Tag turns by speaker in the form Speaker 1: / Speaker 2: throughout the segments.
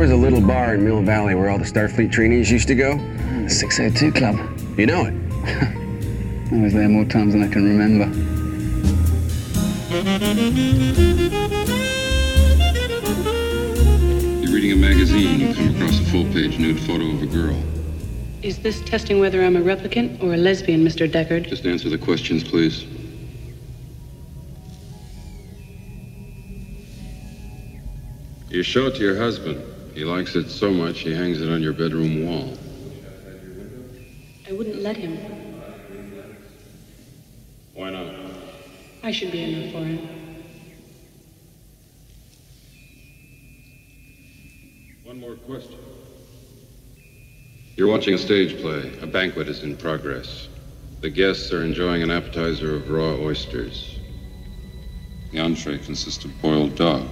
Speaker 1: Was a little bar in Mill Valley where all the Starfleet trainees used to go.
Speaker 2: The 602 Club.
Speaker 1: You know it.
Speaker 2: I was there more times than I can remember.
Speaker 3: You're reading a magazine, you come across a full-page nude photo of a girl.
Speaker 4: Is this testing whether I'm a replicant or a lesbian, Mr. Deckard?
Speaker 3: Just answer the questions, please. You show it to your husband. He likes it so much he hangs it on your bedroom wall.
Speaker 4: I wouldn't let him.
Speaker 3: Why not?
Speaker 4: I should be enough for him.
Speaker 3: One more question. You're watching a stage play. A banquet is in progress. The guests are enjoying an appetizer of raw oysters. The entree consists of boiled dog.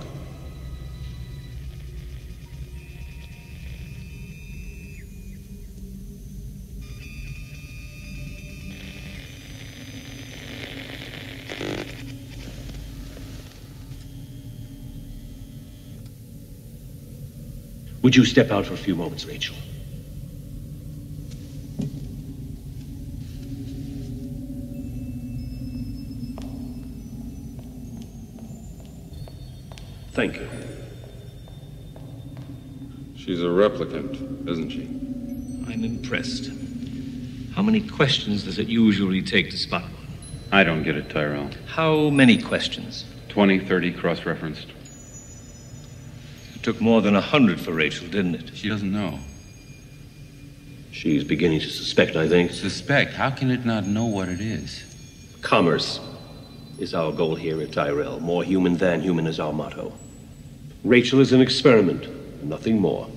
Speaker 5: Would you step out for a few moments, Rachael? Thank you.
Speaker 3: She's a replicant, isn't she?
Speaker 5: I'm impressed. How many questions does it usually take to spot one?
Speaker 3: I don't get it, Tyrell.
Speaker 5: How many questions?
Speaker 3: 20, 30 cross-referenced.
Speaker 5: It took more than a hundred for Rachael, didn't it?
Speaker 3: She doesn't know.
Speaker 5: She's beginning to suspect, I think.
Speaker 3: Suspect? How can it not know what it is?
Speaker 5: Commerce is our goal here at Tyrell. More human than human is our motto. Rachael is an experiment, nothing more.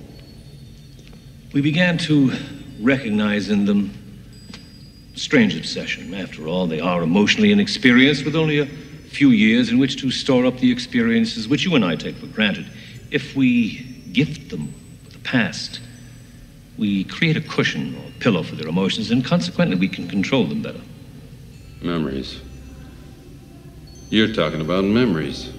Speaker 5: We began to recognize in them strange obsession. After all, they are emotionally inexperienced with only a few years in which to store up the experiences which you and I take for granted. If we gift them with the past, we create a cushion or pillow for their emotions, and consequently, we can control them better.
Speaker 3: Memories. You're talking about memories.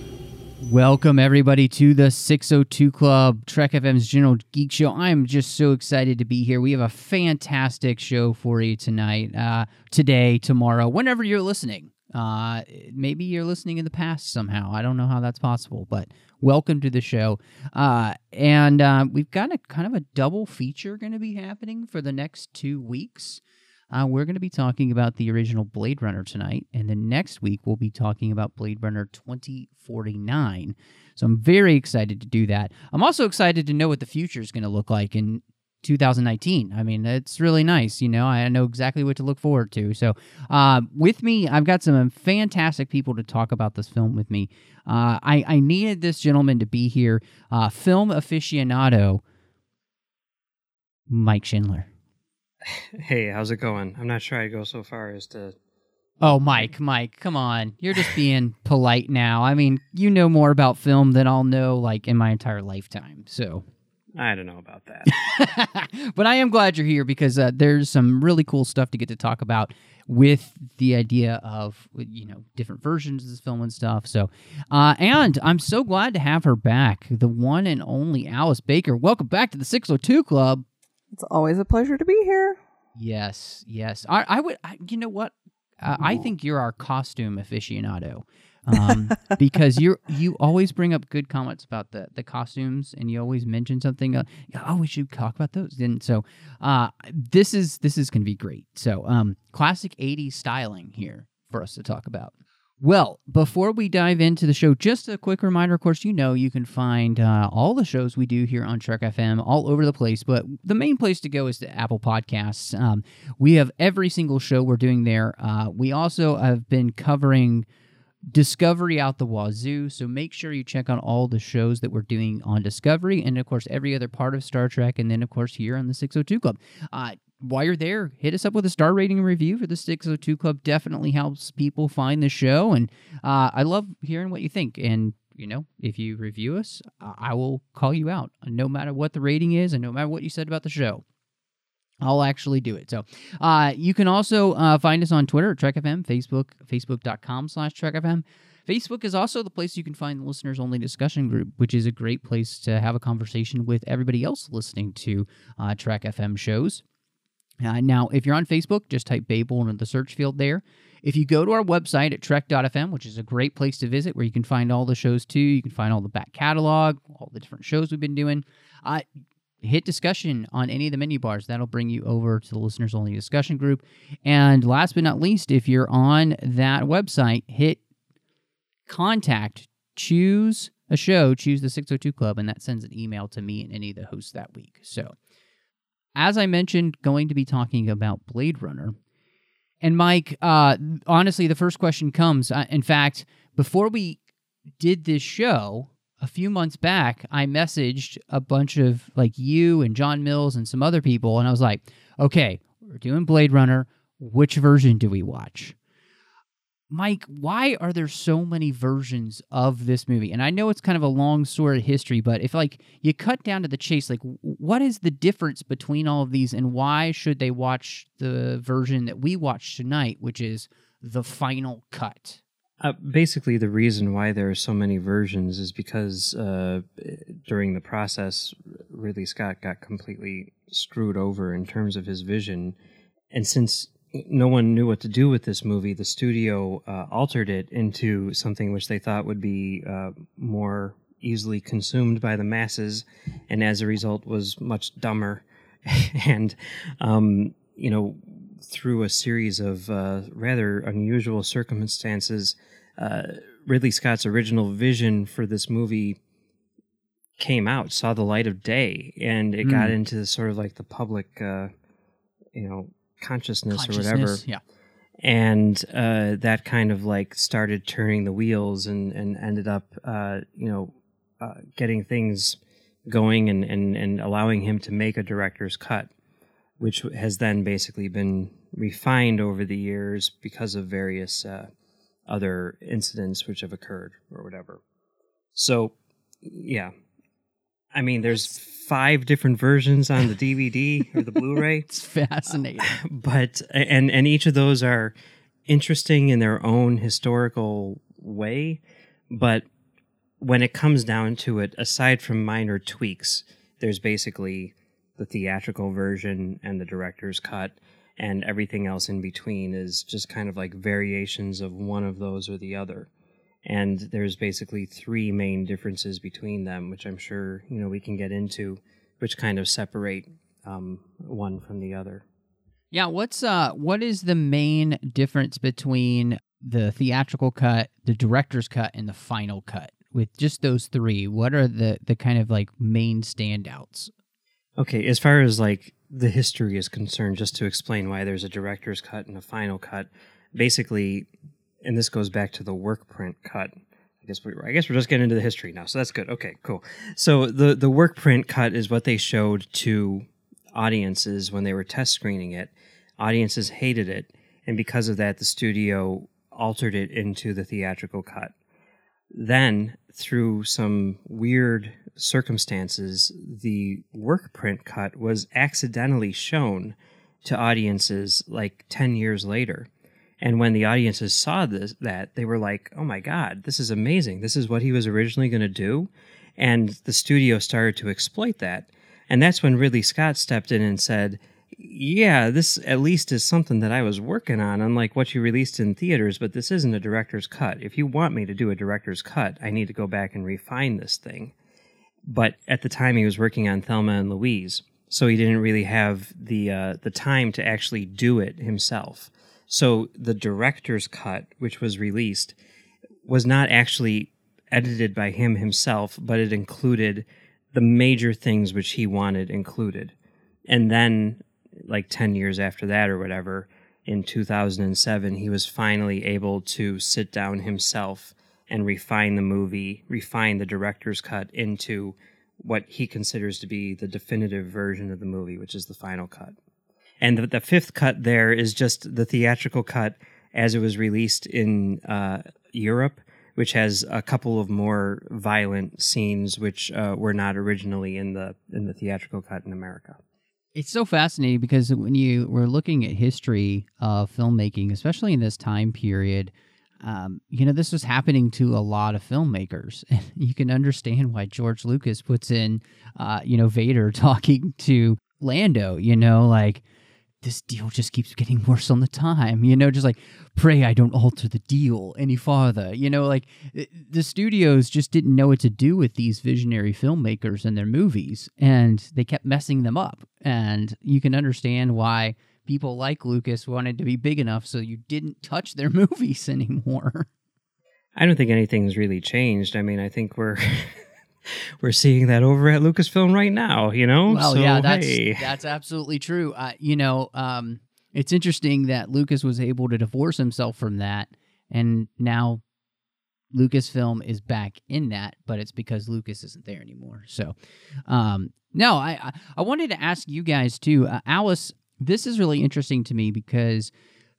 Speaker 6: Welcome, everybody, to the 602 Club, Trek FM's General Geek Show. I'm just so excited to be here. We have a fantastic show for you tonight, uh, today, tomorrow, whenever you're listening. Uh, maybe you're listening in the past somehow. I don't know how that's possible, but welcome to the show. Uh, and uh, we've got a kind of a double feature going to be happening for the next two weeks. Uh, we're going to be talking about the original Blade Runner tonight, and then next week we'll be talking about Blade Runner 2049. So I'm very excited to do that. I'm also excited to know what the future is going to look like in 2019. I mean, it's really nice. You know, I know exactly what to look forward to. So, uh, with me, I've got some fantastic people to talk about this film with me. Uh, I, I needed this gentleman to be here, uh, film aficionado, Mike Schindler.
Speaker 7: Hey, how's it going? I'm not sure I'd go so far as to.
Speaker 6: Oh, Mike, Mike, come on. You're just being polite now. I mean, you know more about film than I'll know, like, in my entire lifetime. So.
Speaker 7: I don't know about that.
Speaker 6: but I am glad you're here because uh, there's some really cool stuff to get to talk about with the idea of you know different versions of this film and stuff. So, uh, and I'm so glad to have her back, the one and only Alice Baker. Welcome back to the 602 Club.
Speaker 8: It's always a pleasure to be here.
Speaker 6: Yes, yes. I, I would. I, you know what? Uh, I think you're our costume aficionado. Um, because you you always bring up good comments about the the costumes, and you always mention something. Uh, oh, we should talk about those. And so, uh, this is this is gonna be great. So, um, classic '80s styling here for us to talk about. Well, before we dive into the show, just a quick reminder. Of course, you know you can find uh, all the shows we do here on Trek FM all over the place, but the main place to go is to Apple Podcasts. Um, we have every single show we're doing there. Uh, we also have been covering Discovery out the wazoo. So make sure you check out all the shows that we're doing on Discovery and, of course, every other part of Star Trek. And then, of course, here on the 602 Club. Uh, while you're there, hit us up with a star rating and review for the 602 Club. Definitely helps people find the show. And uh, I love hearing what you think. And, you know, if you review us, I will call you out no matter what the rating is and no matter what you said about the show. I'll actually do it. So uh, you can also uh, find us on Twitter at TrekFM, Facebook, facebook.com slash TrekFM. Facebook is also the place you can find the listeners only discussion group, which is a great place to have a conversation with everybody else listening to uh, Trek FM shows. Uh, now, if you're on Facebook, just type Babel into the search field there. If you go to our website at trek.fm, which is a great place to visit where you can find all the shows too, you can find all the back catalog, all the different shows we've been doing. Uh, hit discussion on any of the menu bars. That'll bring you over to the listeners only discussion group. And last but not least, if you're on that website, hit contact, choose a show, choose the 602 Club, and that sends an email to me and any of the hosts that week. So, as I mentioned, going to be talking about Blade Runner. And Mike, uh, honestly, the first question comes. Uh, in fact, before we did this show, a few months back, I messaged a bunch of like you and John Mills and some other people, and I was like, okay, we're doing Blade Runner. Which version do we watch? Mike, why are there so many versions of this movie? And I know it's kind of a long sordid history, but if like you cut down to the chase, like what is the difference between all of these and why should they watch the version that we watched tonight, which is the final cut?
Speaker 7: Uh, basically, the reason why there are so many versions is because uh, during the process, Ridley Scott got completely screwed over in terms of his vision. And since no one knew what to do with this movie, the studio uh, altered it into something which they thought would be uh, more easily consumed by the masses, and as a result, was much dumber. and, um, you know, through a series of uh, rather unusual circumstances, uh, Ridley Scott's original vision for this movie came out, saw the light of day, and it mm. got into the, sort of like the public, uh, you know, consciousness, consciousness, or whatever.
Speaker 6: Yeah.
Speaker 7: And uh, that kind of like started turning the wheels and, and ended up, uh, you know, uh, getting things going and, and, and allowing him to make a director's cut, which has then basically been refined over the years because of various uh, other incidents which have occurred or whatever. So, yeah. I mean, there's five different versions on the DVD or the Blu-ray.
Speaker 6: It's fascinating.
Speaker 7: But and and each of those are interesting in their own historical way, but when it comes down to it, aside from minor tweaks, there's basically the theatrical version and the director's cut and everything else in between is just kind of like variations of one of those or the other. And there's basically three main differences between them, which I'm sure you know we can get into, which kind of separate um, one from the other.
Speaker 6: Yeah, what's uh, what is the main difference between the theatrical cut, the director's cut, and the final cut? With just those three, what are the the kind of like main standouts?
Speaker 7: Okay, as far as like the history is concerned, just to explain why there's a director's cut and a final cut, basically, and this goes back to the work print cut. I guess we I guess we're just getting into the history now, so that's good. Okay, cool. So the the work print cut is what they showed to audiences when they were test screening it. Audiences hated it, and because of that, the studio altered it into the theatrical cut. Then, through some weird circumstances, the work print cut was accidentally shown to audiences like 10 years later. And when the audiences saw this, that, they were like, oh my God, this is amazing. This is what he was originally going to do. And the studio started to exploit that. And that's when Ridley Scott stepped in and said, yeah, this at least is something that I was working on, unlike what you released in theaters, but this isn't a director's cut. If you want me to do a director's cut, I need to go back and refine this thing. But at the time, he was working on Thelma and Louise, so he didn't really have the uh, the time to actually do it himself. So the director's cut, which was released, was not actually edited by him himself, but it included the major things which he wanted included. And then like 10 years after that or whatever, in 2007, he was finally able to sit down himself and refine the movie, refine the director's cut into what he considers to be the definitive version of the movie, which is the final cut. And the, the fifth cut there is just the theatrical cut as it was released in uh, Europe, which has a couple of more violent scenes which uh, were not originally in the in the theatrical cut in America.
Speaker 6: It's so fascinating because when you were looking at history of filmmaking, especially in this time period, um, you know, this was happening to a lot of filmmakers. And you can understand why George Lucas puts in, uh, you know, Vader talking to Lando, you know, like, this deal just keeps getting worse on the time, you know, just like, pray I don't alter the deal any farther. You know, like the studios just didn't know what to do with these visionary filmmakers and their movies, and they kept messing them up. And you can understand why people like Lucas wanted to be big enough so you didn't touch their movies anymore.
Speaker 7: I don't think anything's really changed. I mean, I think we're we're seeing that over at Lucasfilm right now, you know?
Speaker 6: Well,
Speaker 7: so,
Speaker 6: yeah, that's
Speaker 7: hey.
Speaker 6: that's absolutely true. Uh, you know, um, it's interesting that Lucas was able to divorce himself from that, and now Lucasfilm is back in that, but it's because Lucas isn't there anymore. So, um, no, I, I I wanted to ask you guys too, uh, Alice. This is really interesting to me because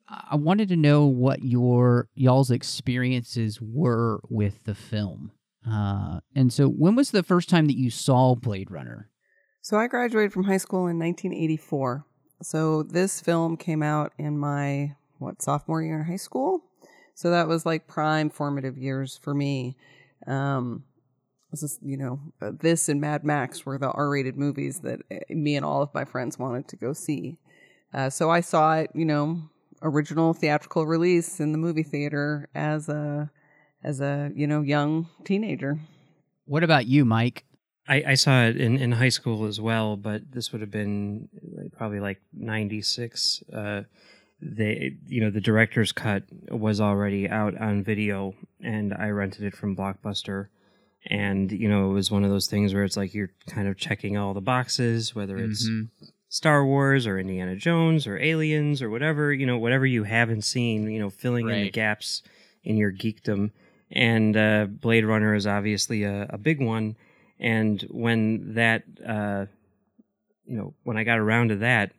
Speaker 6: I wanted to know what your y'all's experiences were with the film. Uh, and so, when was the first time that you saw Blade Runner?
Speaker 8: So I graduated from high school in 1984. So this film came out in my what sophomore year in high school. So that was like prime formative years for me. Um, this is you know uh, this and Mad Max were the R-rated movies that uh, me and all of my friends wanted to go see. Uh, so I saw it, you know, original theatrical release in the movie theater as a as a you know young teenager.
Speaker 6: What about you, Mike?
Speaker 7: I, I saw it in, in high school as well, but this would have been probably like '96. Uh, they, you know, the director's cut was already out on video, and I rented it from Blockbuster. And you know, it was one of those things where it's like you're kind of checking all the boxes, whether it's
Speaker 6: Mhm.
Speaker 7: Star Wars or Indiana Jones or Aliens or whatever, you know, whatever you haven't seen, you know, filling in the gaps in your geekdom. And uh, Blade Runner is obviously a, a big one. And when that, uh, you know, when I got around to that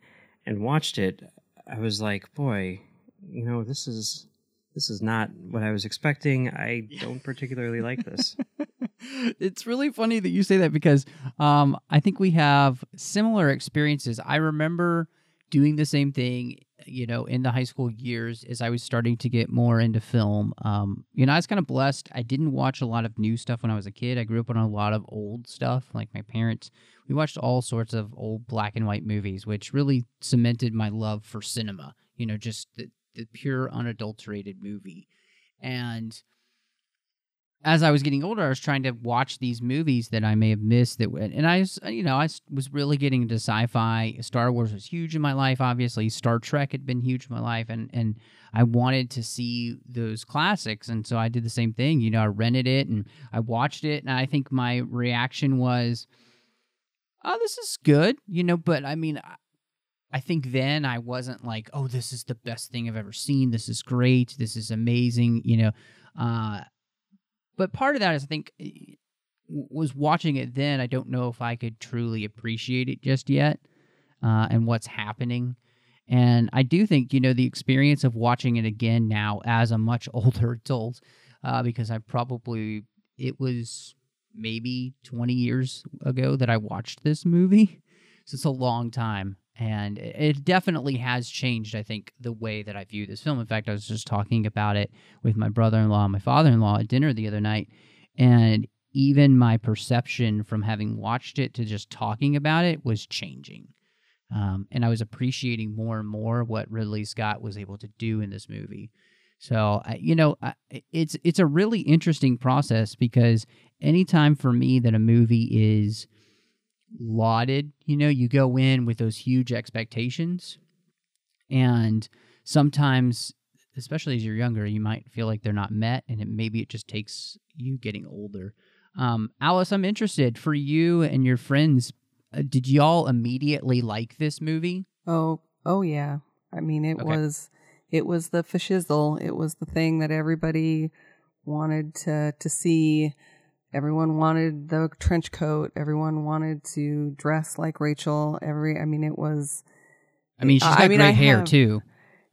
Speaker 7: and watched it, I was like, boy, you know, this is this is not what I was expecting. I don't particularly like this.
Speaker 6: it's really funny that you say that because um, I think we have similar experiences. I remember doing the same thing, you know, in the high school years as I was starting to get more into film. Um, you know, I was kind of blessed. I didn't watch a lot of new stuff when I was a kid. I grew up on a lot of old stuff. Like my parents, we watched all sorts of old black and white movies, which really cemented my love for cinema. You know, just the, the pure, unadulterated movie. And as I was getting older, I was trying to watch these movies that I may have missed. That and I, was, you know, I was really getting into sci-fi. Star Wars was huge in my life. Obviously, Star Trek had been huge in my life, and and I wanted to see those classics. And so I did the same thing. You know, I rented it and I watched it, and I think my reaction was, "Oh, this is good," you know. But I mean, I- I think then I wasn't like, "Oh, this is the best thing I've ever seen. This is great. This is amazing," you know. Uh, but part of that is I think was watching it then. I don't know if I could truly appreciate it just yet, uh, and what's happening. And I do think you know the experience of watching it again now as a much older adult, uh, because I probably it was maybe twenty years ago that I watched this movie, so it's a long time. And it it definitely has changed, I think, the way that I view this film. In fact, I was just talking about it with my brother in law and my father in law at dinner the other night. And even my perception from having watched it to just talking about it was changing. Um, and I was appreciating more and more what Ridley Scott was able to do in this movie. So, you know, it's it's a really interesting process because anytime for me that a movie is lauded, you know, you go in with those huge expectations, and sometimes especially as you're younger, you might feel like they're not met, and it, maybe it just takes you getting older. Um, Alice, I'm interested for you and your friends. Uh, did y'all immediately like this movie?
Speaker 8: Oh, oh yeah. I mean, it
Speaker 6: Okay.
Speaker 8: was it was the fashizzle. It was the thing that everybody wanted to to see. Everyone wanted the trench coat. Everyone wanted to dress like Rachael. Every, I mean, it was.
Speaker 6: I mean, she's got
Speaker 8: I mean,
Speaker 6: great
Speaker 8: I
Speaker 6: hair
Speaker 8: have-
Speaker 6: too.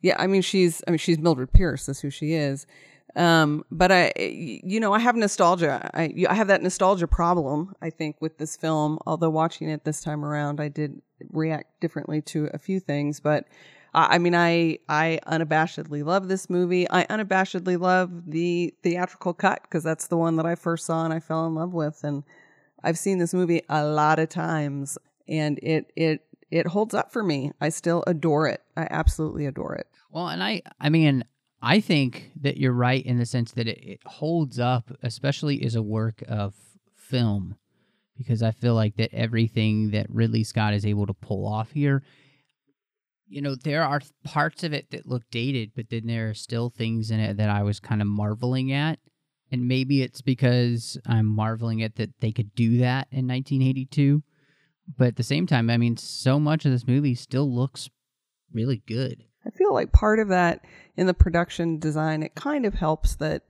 Speaker 8: Yeah, I mean, she's, I mean, she's Mildred Pierce. That's who she is. Um, but I, you know, I have nostalgia. I, I have that nostalgia problem. I think with this film. Although watching it this time around, I did react differently to a few things. But I mean, I I unabashedly love this movie. I unabashedly love the theatrical cut because that's the one that I first saw and I fell in love with. And I've seen this movie a lot of times, and it it it holds up for me. I still adore it. I absolutely adore it.
Speaker 6: Well, and I, I mean, I think that you're right in the sense that it, it holds up, especially as a work of film, because I feel like that everything that Ridley Scott is able to pull off here, you know, there are parts of it that look dated, but then there are still things in it that I was kind of marveling at. And maybe it's because I'm marveling at that they could do that in 1982. But at the same time, I mean, so much of this movie still looks really good.
Speaker 8: I feel like part of that in the production design, it kind of helps that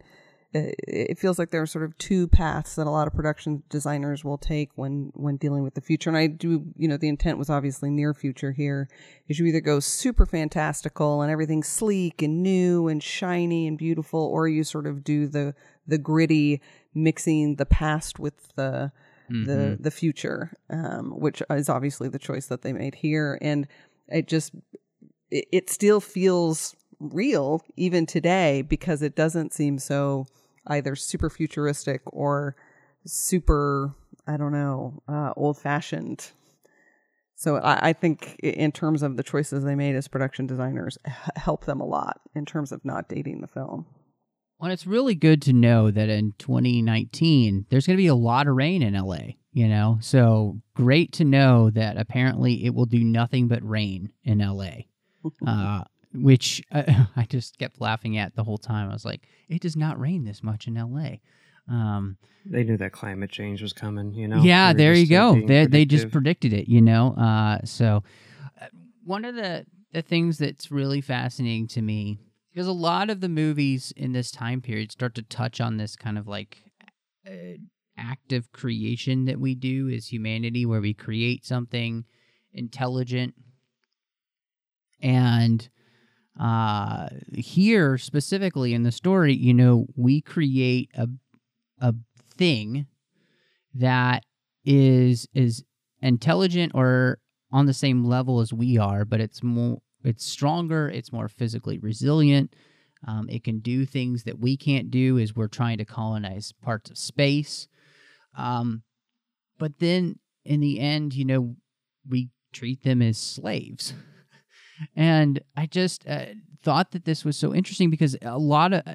Speaker 8: it feels like there are sort of two paths that a lot of production designers will take when when dealing with the future. And I do, you know, the intent was obviously near future here. Is you either go super fantastical and everything's sleek and new and shiny and beautiful, or you sort of do the the gritty, mixing the past with the the
Speaker 6: Mhm.
Speaker 8: the future, um, which is obviously the choice that they made here. And it just it, it still feels real even today because it doesn't seem so either super futuristic or super I don't know uh, old fashioned. So I, I think in terms of the choices they made as production designers, h- help them a lot in terms of not dating the film.
Speaker 6: Well, it's really good to know that in 2019, there's going to be a lot of rain in LA, you know? So great to know that apparently it will do nothing but rain in LA, uh, which uh, I just kept laughing at the whole time. I was like, it does not rain this much in LA. Um,
Speaker 7: They knew that climate change was coming, you know?
Speaker 6: yeah, there you
Speaker 7: uh,
Speaker 6: go. They, they just predicted it, you know? Uh, so uh, one of the, the things that's really fascinating to me because a lot of the movies in this time period start to touch on this kind of like uh, active creation that we do as humanity where we create something intelligent and uh here specifically in the story you know we create a a thing that is is intelligent or on the same level as we are but it's more it's stronger it's more physically resilient. Um, it can do things that we can't do as we're trying to colonize parts of space. Um, but then in the end you know we treat them as slaves and i just uh, thought that this was so interesting because a lot of uh,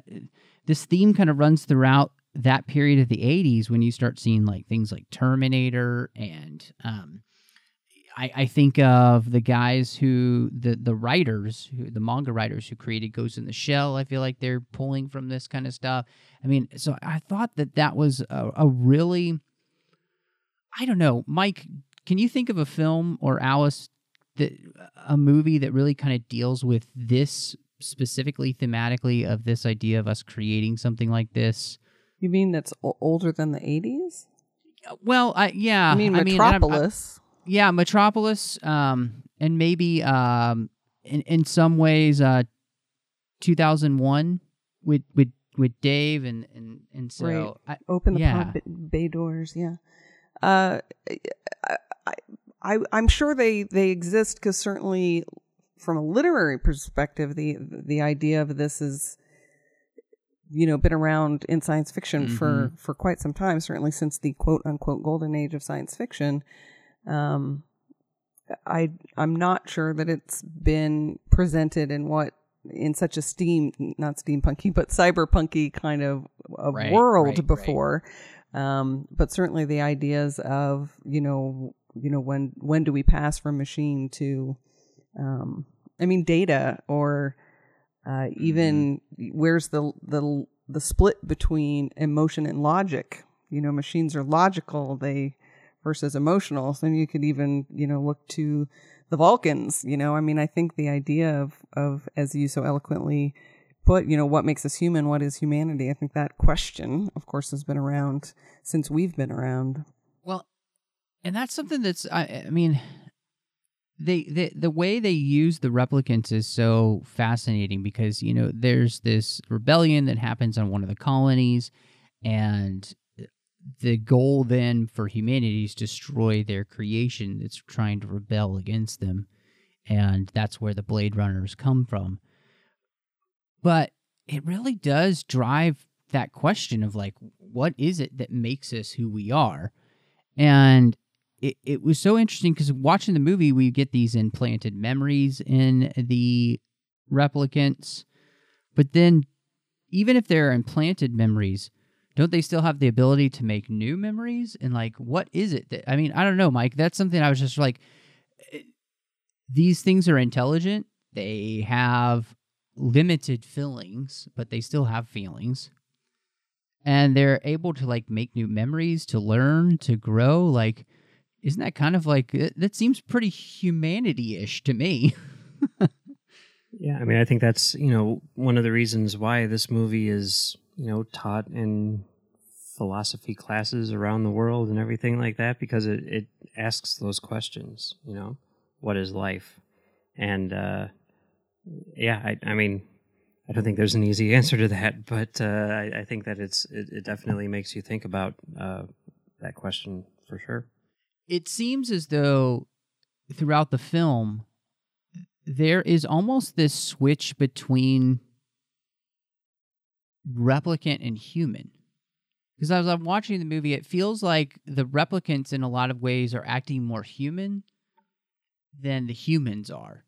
Speaker 6: this theme kind of runs throughout that period of the 80s when you start seeing like things like terminator and um, I, I think of the guys who the the writers who the manga writers who created Ghost in the Shell. I feel like they're pulling from this kind of stuff. I mean, so I thought that that was a, a really I don't know, Mike. Can you think of a film or Alice that a movie that really kind of deals with this specifically thematically of this idea of us creating something like this?
Speaker 8: You mean that's o- older than the 80s?
Speaker 6: Well, I yeah,
Speaker 8: I mean,
Speaker 6: I'm- I-
Speaker 8: Metropolis.
Speaker 6: yeah, Metropolis, um, and maybe um, in in some ways, uh, 2001 with with with Dave and and and so
Speaker 8: right.
Speaker 6: I,
Speaker 8: Open the
Speaker 6: yeah.
Speaker 8: bay doors. Yeah. Uh, I, I, I'm sure they, they exist because certainly from a literary perspective, the, the idea of this is, you know, been around in science fiction for, for quite some time, certainly since the quote unquote golden age of science fiction. Um, I, I'm not sure that it's been presented in what in such a steam not steampunky but cyberpunky kind of, of
Speaker 6: Right,
Speaker 8: world
Speaker 6: right, right.
Speaker 8: before um, but certainly the ideas of you know you know when when do we pass from machine to um, I mean data or uh, even where's the the the split between emotion and logic you know machines are logical they versus emotional so you could even you know look to the Vulcans. You know, I mean, I think the idea of of as you so eloquently put, you know, what makes us human? What is humanity? I think that question, of course, has been around since we've been around.
Speaker 6: Well, and that's something that's I, I mean, they, the the way they use the replicants is so fascinating because you know there's this rebellion that happens on one of the colonies, and the goal then for humanity is to destroy their creation that's trying to rebel against them, and that's where the Blade Runners come from. But it really does drive that question of like, what is it that makes us who we are? And it, it was so interesting because watching the movie, we get these implanted memories in the replicants. But then, even if they're implanted memories, don't they still have the ability to make new memories? And like, what is it that, I mean, I don't know, Mike. That's something I was just like, eh, these things are intelligent. They have limited feelings, but they still have feelings. And they're able to like make new memories, to learn, to grow. Like, isn't that kind of like that seems pretty humanity-ish to me.
Speaker 7: Yeah i mean i think that's you know one of the reasons why this movie is you know taught in philosophy classes around the world and everything like that because it, it asks those questions you know what is life? And uh yeah i, I mean i don't think there's an easy answer to that but uh i, I think that it's it, it definitely makes you think about uh that question for sure
Speaker 6: it seems as though throughout the film there is almost this switch between replicant and human. Because as I'm watching the movie, it feels like the replicants, in a lot of ways, are acting more human than the humans are.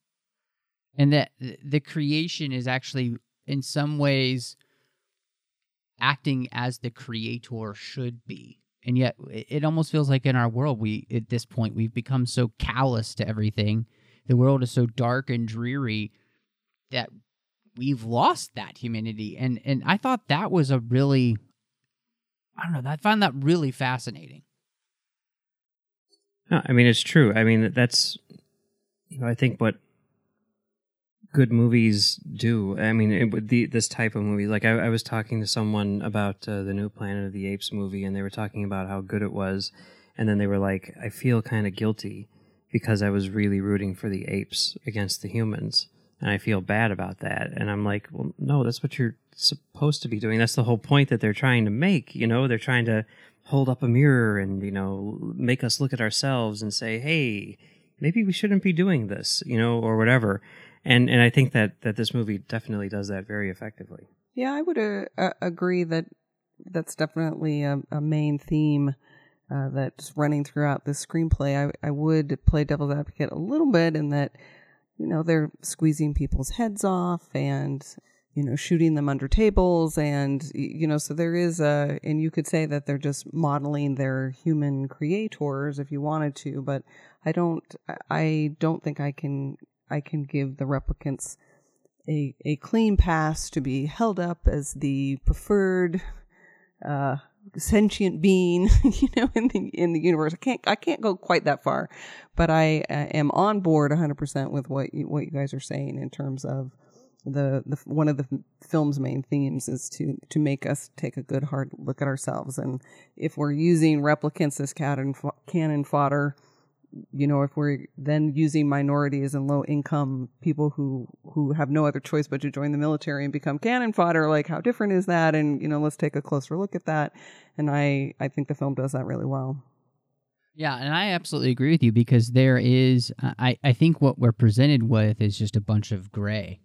Speaker 6: And that the creation is actually, in some ways, acting as the creator should be and yet it almost feels like in our world we at this point we've become so callous to everything. The world is so dark and dreary that we've lost that humanity. And and i thought that was a really i don't know i found that really fascinating.
Speaker 7: No, i mean it's true. I mean that's you know i think what good movies do. I mean, it, the, this type of movie. Like I, I was talking to someone about uh, the new Planet of the Apes movie, and they were talking about how good it was, and then they were like, "I feel kind of guilty because I was really rooting for the apes against the humans, and I feel bad about that." And I'm like, "Well, no, that's what you're supposed to be doing. That's the whole point that they're trying to make. You know, they're trying to." hold up a mirror and you know make us look at ourselves and say hey maybe we shouldn't be doing this you know or whatever and and I think that that this movie definitely does that very effectively.
Speaker 8: Yeah, I would uh, agree that that's definitely a, a main theme uh, that's running throughout the screenplay. I, I would play devil's advocate a little bit in that you know they're squeezing people's heads off and you know shooting them under tables and you know so there is a and you could say that they're just modeling their human creators if you wanted to but i don't i don't think i can I can give the replicants a, a clean pass to be held up as the preferred uh, sentient being, you know, in the in the universe. I can't I can't go quite that far, but I uh, am on board 100% with what you, what you guys are saying in terms of the, the one of the film's main themes is to to make us take a good hard look at ourselves and if we're using replicants as cannon cannon fodder you know, if we're then using minorities and low income people who who have no other choice but to join the military and become cannon fodder, like how different is that? And you know, let's take a closer look at that. And I I think the film does that really well.
Speaker 6: Yeah, and I absolutely agree with you because there is I I think what we're presented with is just a bunch of gray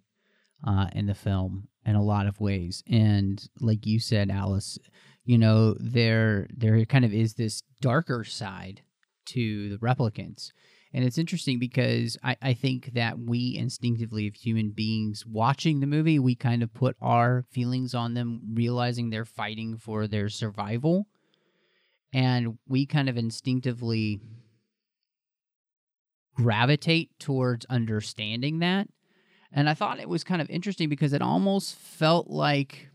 Speaker 6: uh, in the film in a lot of ways, and like you said, Alice, you know, there there kind of is this darker side to the replicants. And it's interesting because I, I think that we instinctively, as human beings watching the movie, we kind of put our feelings on them, realizing they're fighting for their survival. And we kind of instinctively gravitate towards understanding that. And I thought it was kind of interesting because it almost felt like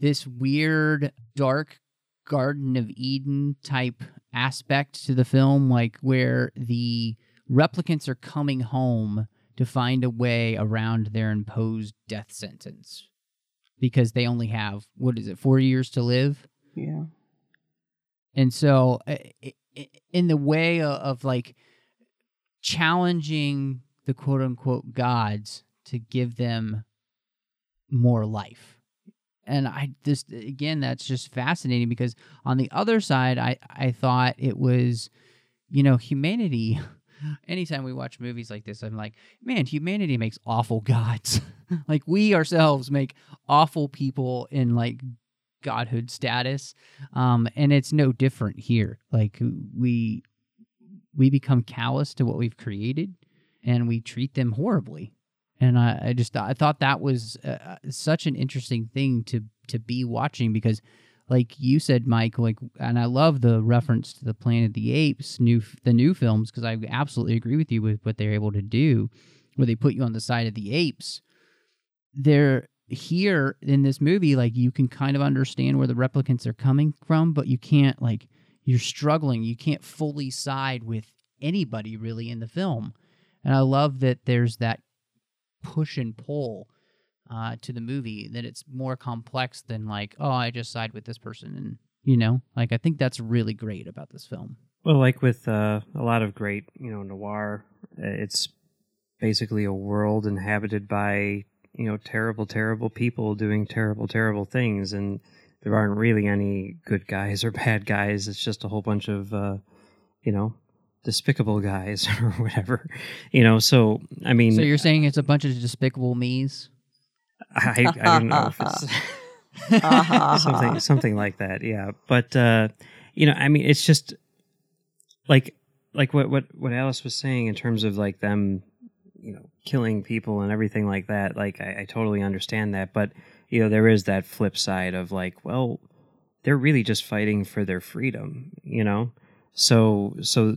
Speaker 6: this weird, dark Garden of Eden type aspect to the film, like where the replicants are coming home to find a way around their imposed death sentence. Because they only have what is it four years to live?
Speaker 8: Yeah.
Speaker 6: and so uh, in the way of like challenging the quote unquote gods to give them more life and i this again that's just fascinating because on the other side i i thought it was you know humanity. Anytime we watch movies like this i'm like man humanity makes awful gods. Like we ourselves make awful people in like godhood status. Um and it's no different here. Like we we become callous to what we've created and we treat them horribly and i, I just i thought that was uh, such an interesting thing to to be watching because like you said mike like and i love the reference to the planet of the apes new the new films because i absolutely agree with you with what they're able to do where they put you on the side of the apes. They're here in this movie like you can kind of understand where the replicants are coming from but you can't like you're struggling. You can't fully side with anybody really in the film. And i love that there's that push and pull uh, to the movie that it's more complex than like oh i just side with this person and you know like i think that's really great about this film
Speaker 7: Well, like with uh, a lot of great, you know, noir, uh, it's basically a world inhabited by, you know, terrible, terrible people doing terrible, terrible things, and there aren't really any good guys or bad guys. It's just a whole bunch of, uh, you know, despicable guys or whatever, you know. So, I mean,
Speaker 6: so you're saying it's a bunch of despicable me's
Speaker 7: I, I don't know if it's something something like that. Yeah, but uh, you know, I mean, it's just like like what what what Alice was saying in terms of like them, you know, killing people and everything like that. Like I, I totally understand that, but you know, there is that flip side of like, well, they're really just fighting for their freedom, you know. So so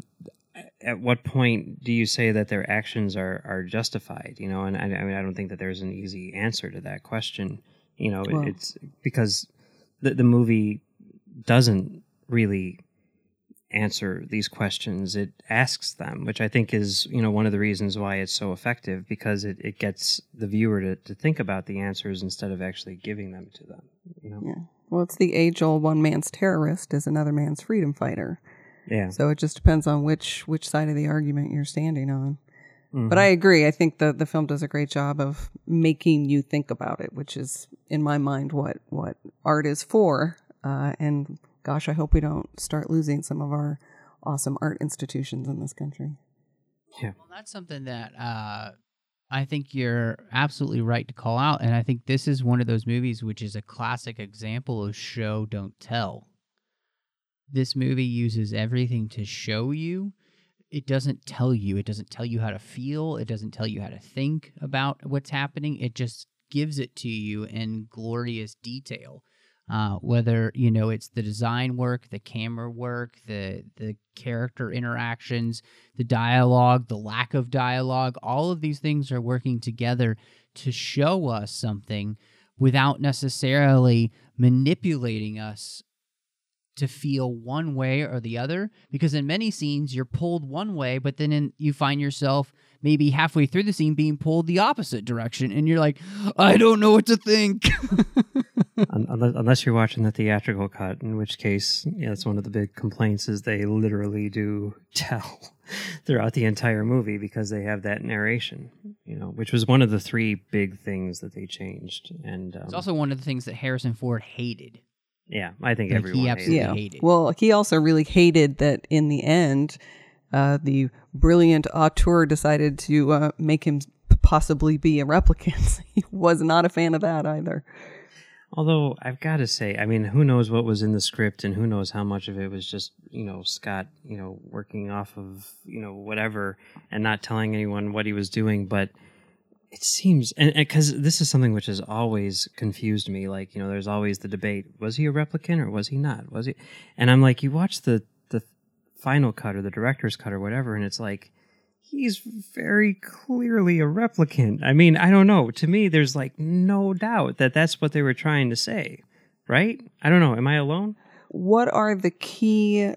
Speaker 7: uh, at what point do you say that their actions are are justified you know and i, I mean i don't think that there's an easy answer to that question you know
Speaker 8: Well-
Speaker 7: it's because the, the movie doesn't really answer these questions it asks them which i think is you know one of the reasons why it's so effective because it, it gets the viewer to, to think about the answers instead of actually giving them to them you know
Speaker 8: Yeah. Well, it's the age old one man's terrorist is another man's freedom fighter.
Speaker 7: Yeah
Speaker 8: So it just depends on which which side of the argument you're standing on.
Speaker 7: Mm-hmm.
Speaker 8: But I agree. I think the the film does a great job of making you think about it, which is in my mind what what art is for. Uh, and gosh, I hope we don't start losing some of our awesome art institutions in this country. Yeah.
Speaker 6: Well, that's something that uh, I think you're absolutely right to call out, and I think this is one of those movies which is a classic example of show don't tell. This movie uses everything to show you. It doesn't tell you. It doesn't tell you how to feel. It doesn't tell you how to think about what's happening. It just gives it to you in glorious detail. Uh, whether you know it's the design work, the camera work, the the character interactions, the dialogue, the lack of dialogue, all of these things are working together to show us something without necessarily manipulating us to feel one way or the other because in many scenes you're pulled one way but then in, you find yourself maybe halfway through the scene being pulled the opposite direction and you're like I don't know what to think.
Speaker 7: Unless, unless you're watching the theatrical cut, in which case, yeah, that's one of the big complaints is they literally do tell throughout the entire movie because they have that narration, you know, which was one of the three big things that they changed. And um,
Speaker 6: it's also one of the things that Harrison Ford hated.
Speaker 7: Yeah, I think
Speaker 6: like,
Speaker 7: everyone
Speaker 6: he
Speaker 7: hated
Speaker 6: absolutely
Speaker 7: it.
Speaker 8: Yeah.
Speaker 6: hate.
Speaker 8: Well, he also really hated that in the end, uh, the brilliant auteur decided to uh, make him possibly be a replicant. he was not a fan of that either.
Speaker 7: Although I've got to say, I mean, who knows what was in the script and who knows how much of it was just, you know, Scott, you know, working off of, you know, whatever and not telling anyone what he was doing. But it seems, and because this is something which has always confused me. Like, you know, there's always the debate: was he a replicant or was he not? Was he? And I'm like, you watch the the final cut or the director's cut or whatever, and it's like he's very clearly a replicant. I mean, I don't know. To me, there's like no doubt that that's what they were trying to say, right? I don't know. Am I alone?
Speaker 8: What are the key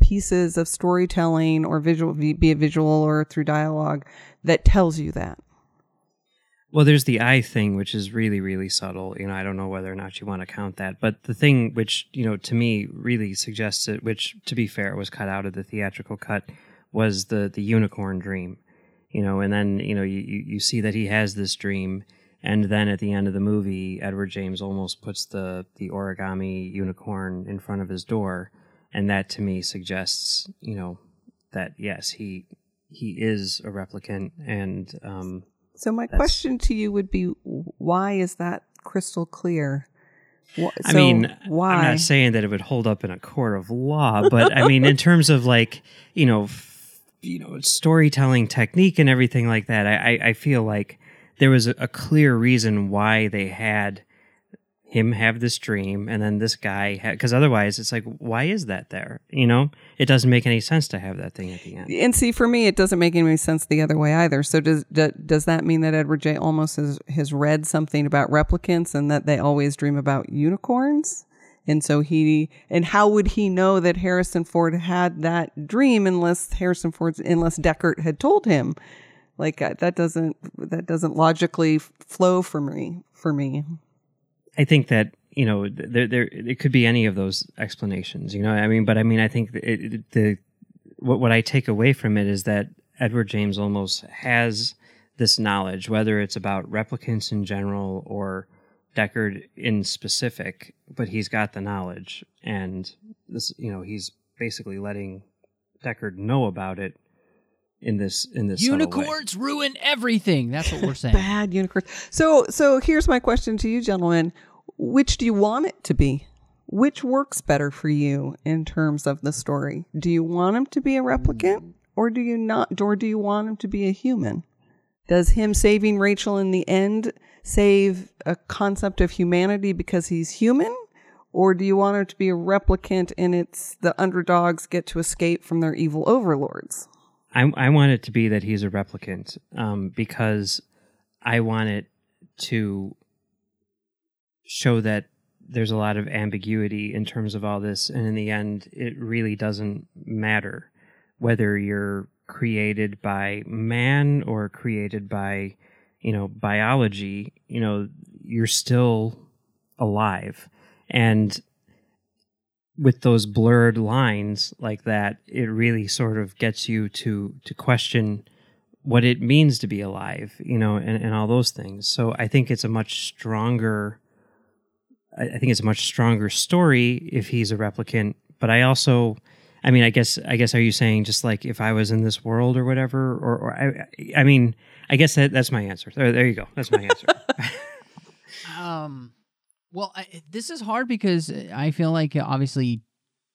Speaker 8: pieces of storytelling or visual, be it visual or through dialogue, that tells you that?
Speaker 7: Well, there's the eye thing, which is really, really subtle. You know, I don't know whether or not you want to count that, but the thing which, you know, to me really suggests it, which to be fair was cut out of the theatrical cut, was the the unicorn dream. You know, and then you know you you see that he has this dream, and then at the end of the movie, Edward James Olmos puts the the origami unicorn in front of his door, and that to me suggests, you know, that yes, he he is a replicant, and um,
Speaker 8: so my question to you would be, why is that crystal clear?
Speaker 7: So I mean, why? I'm not saying that it would hold up in a court of law, but I mean, in terms of like, you know, f- you know, storytelling technique and everything like that, I, I feel like there was a, a clear reason why they had him have this dream and then this guy because otherwise it's like why is that there? You know? It doesn't make any sense to have that thing at the end.
Speaker 8: And see for me it doesn't make any sense the other way either. So does does that mean that Edward J. Olmos has, has read something about replicants and that they always dream about unicorns? And so he and how would he know that harrison ford had that dream unless harrison ford unless deckard had told him? Like uh, that doesn't that doesn't logically flow for me for me
Speaker 7: I think that you know there there it could be any of those explanations. You know, I mean, but I mean, I think it, the what what I take away from it is that Edward James Olmos has this knowledge, whether it's about replicants in general or Deckard in specific, but he's got the knowledge, and this you know he's basically letting Deckard know about it in this in this
Speaker 6: unicorns ruin everything. That's what we're saying.
Speaker 8: Bad unicorns. So so here's my question to you, gentlemen: Which do you want it to be? Which works better for you in terms of the story? Do you want him to be a replicant, hmm. or do you not? Or do you want him to be a human? Does him saving Rachel in the end save a concept of humanity because he's human? Or do you want him to be a replicant and it's the underdogs get to escape from their evil overlords?
Speaker 7: I, I want it to be that he's a replicant um, because I want it to show that there's a lot of ambiguity in terms of all this, and in the end, it really doesn't matter whether you're created by man or created by you know biology. You know, you're still alive, and with those blurred lines like that, it really sort of gets you to to question what it means to be alive, you know, and, and all those things. So I think it's a much stronger I think it's a much stronger story if he's a replicant. But I also I mean, I guess I guess are you saying just like if I was in this world or whatever, or, or I, I mean, I guess that that's my answer. There, there you go. That's my answer.
Speaker 6: um, well, I, this is hard because uh, I feel like uh, obviously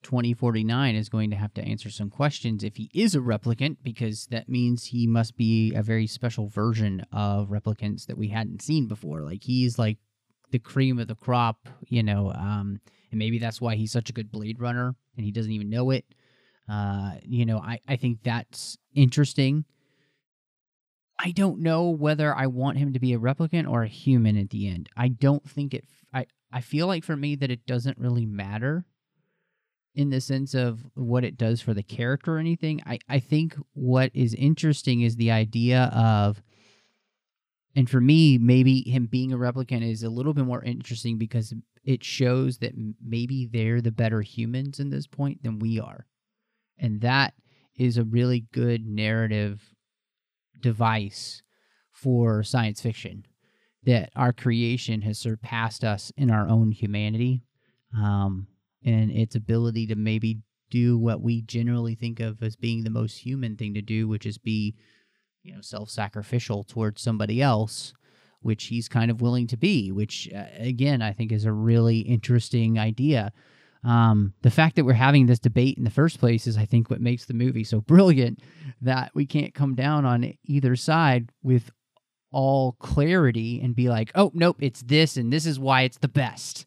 Speaker 6: 2049 is going to have to answer some questions if he is a replicant, because that means he must be a very special version of replicants that we hadn't seen before. Like he's like the cream of the crop, you know, um, and maybe that's why he's such a good Blade Runner and he doesn't even know it. Uh, you know, I, I think that's interesting. I don't know whether I want him to be a replicant or a human at the end. I don't think it. I I feel like for me that it doesn't really matter in the sense of what it does for the character or anything. I I think what is interesting is the idea of. And for me, maybe him being a replicant is a little bit more interesting because it shows that maybe they're the better humans in this point than we are. And that is a really good narrative device for science fiction that our creation has surpassed us in our own humanity um, and its ability to maybe do what we generally think of as being the most human thing to do, which is be, you know, self-sacrificial towards somebody else, which he's kind of willing to be. Which, uh, again, I think is a really interesting idea. Um, the fact that we're having this debate in the first place is, I think, what makes the movie so brilliant that we can't come down on either side with all clarity and be like, oh, nope, it's this and this is why it's the best.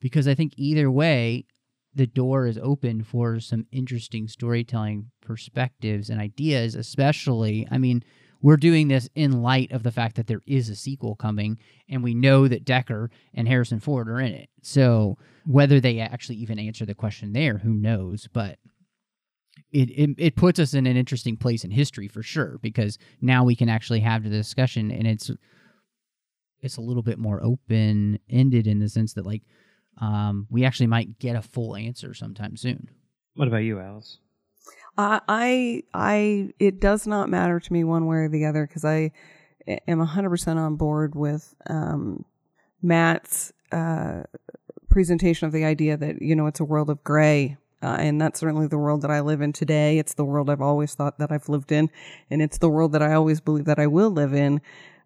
Speaker 6: Because I think either way, the door is open for some interesting storytelling perspectives and ideas, especially. I mean, we're doing this in light of the fact that there is a sequel coming and we know that Deckard and Harrison Ford are in it. So whether they actually even answer the question there, who knows? But it, it it puts us in an interesting place in history for sure because now we can actually have the discussion and it's it's a little bit more open ended in the sense that like um, we actually might get a full answer sometime soon.
Speaker 7: What about you, Alice?
Speaker 8: I, I, it does not matter to me one way or the other because I am 100% on board with um, Matt's uh, presentation of the idea that, you know, it's a world of gray. Uh, and that's certainly the world that I live in today. It's the world I've always thought that I've lived in. And it's the world that I always believe that I will live in.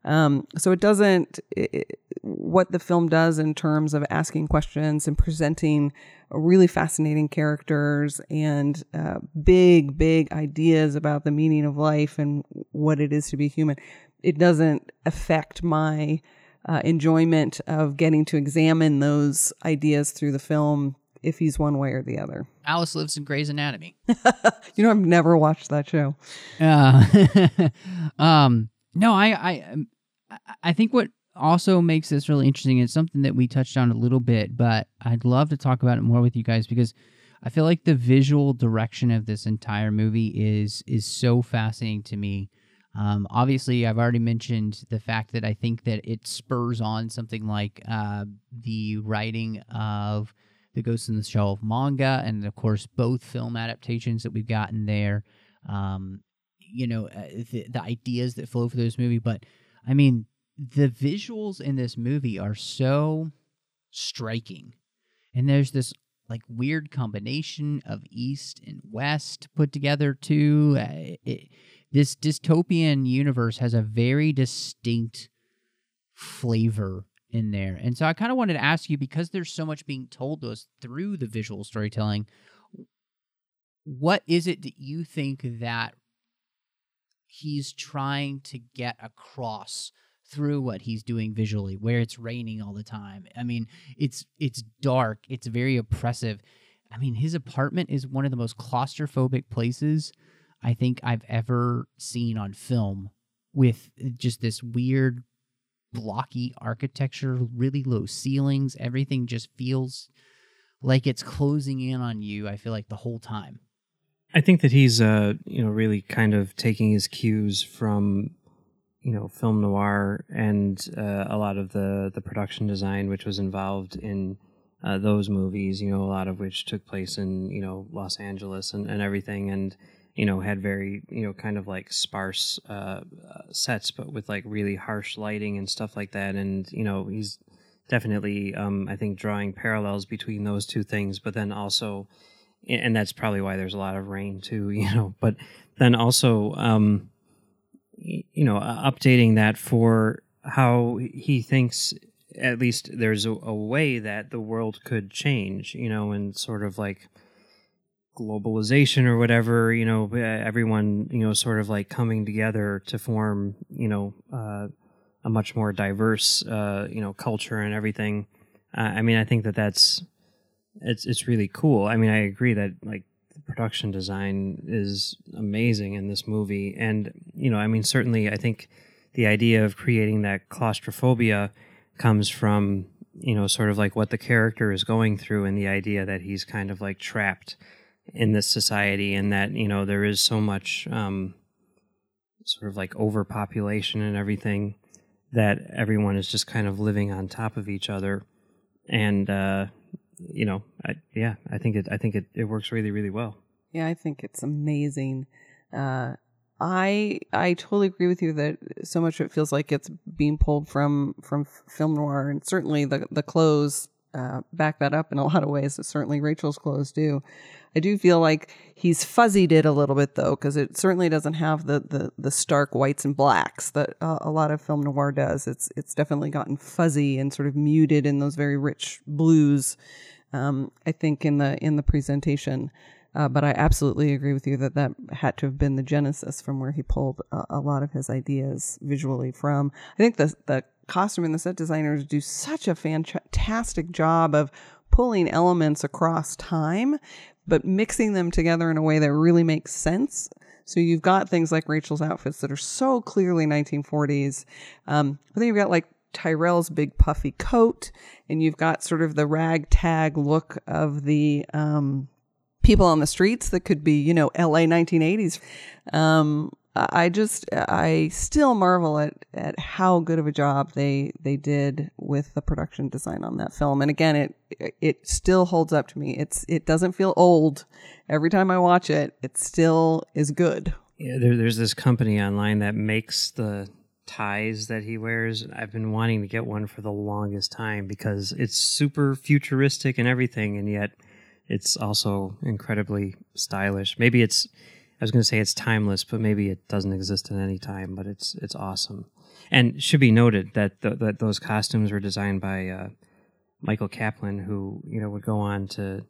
Speaker 8: Um, so it doesn't, it, what the film does in terms of asking questions and presenting really fascinating characters and uh, big, big ideas about the meaning of life and what it is to be human, it doesn't affect my uh, enjoyment of getting to examine those ideas through the film if he's one way or the other.
Speaker 6: Alice lives in Grey's Anatomy.
Speaker 8: you know, I've never watched that show.
Speaker 6: Uh, um, no, I, I, I think what also makes this really interesting is something that we touched on a little bit, but I'd love to talk about it more with you guys because I feel like the visual direction of this entire movie is is so fascinating to me. Um, obviously, I've already mentioned the fact that I think that it spurs on something like uh, the writing of the Ghost in the Shell manga, and of course, both film adaptations that we've gotten there. Um, you know, uh, the, the ideas that flow for this movie, but I mean, the visuals in this movie are so striking. And there's this like weird combination of east and west put together too. Uh, it, this dystopian universe has a very distinct flavor in there. And so I kind of wanted to ask you because there's so much being told to us through the visual storytelling, what is it that you think that he's trying to get across through what he's doing visually where it's raining all the time. I mean it's it's dark it's very oppressive. I mean his apartment is one of the most claustrophobic places i think i've ever seen on film with just this weird blocky architecture really low ceilings everything just feels like it's closing in on you i feel like the whole time
Speaker 7: I think that he's, uh, you know, really kind of taking his cues from, you know, film noir and uh, a lot of the the production design which was involved in uh, those movies. You know, a lot of which took place in you know Los Angeles and, and everything, and you know had very you know kind of like sparse uh, sets, but with like really harsh lighting and stuff like that. And you know, he's definitely, um, I think, drawing parallels between those two things, but then also and that's probably why there's a lot of rain too you know but then also um you know updating that for how he thinks at least there's a, a, way that the world could change you know and sort of like globalization or whatever you know everyone you know sort of like coming together to form you know uh, a much more diverse uh, you know culture and everything. Uh, i mean i think that that's it's it's really cool. I mean, I agree that like the production design is amazing in this movie, and you know, I mean, certainly, I think the idea of creating that claustrophobia comes from you know sort of like what the character is going through, and the idea that he's kind of like trapped in this society, and that you know there is so much um, sort of like overpopulation and everything that everyone is just kind of living on top of each other and uh, you know, I, yeah, I think it, I think it, it works really, really well.
Speaker 8: Yeah, I think it's amazing. Uh, I I totally agree with you that so much of it feels like it's being pulled from from film noir, and certainly the the clothes uh, back that up in a lot of ways. Certainly Rachel's clothes do. I do feel like he's fuzzied it a little bit though, because it certainly doesn't have the, the the stark whites and blacks that uh, a lot of film noir does. It's it's definitely gotten fuzzy and sort of muted in those very rich blues um, I think in the in the presentation. Uh, but I absolutely agree with you that that had to have been the genesis from where he pulled a, a, lot of his ideas visually from. I think the the costume and the set designers do such a fantastic job of pulling elements across time, but mixing them together in a way that really makes sense. So you've got things like Rachel's outfits that are so clearly 1940s. Um, I think you've got like Tyrell's big puffy coat, and you've got sort of the ragtag look of the um, people on the streets that could be, you know, LA 1980s. Um, I just, I still marvel at, at how good of a job they, they did with the production design on that film. And again, it, it still holds up to me. It's, it doesn't feel old. Every time I watch it, it still is good.
Speaker 7: Yeah, there, there's this company online that makes the ties that he wears. I've been wanting to get one for the longest time because it's super futuristic and everything, and yet it's also incredibly stylish. Maybe it's I was going to say it's timeless, but maybe it doesn't exist in any time. But it's it's awesome, and should be noted that th- that those costumes were designed by uh, Michael Kaplan, who you know would go on to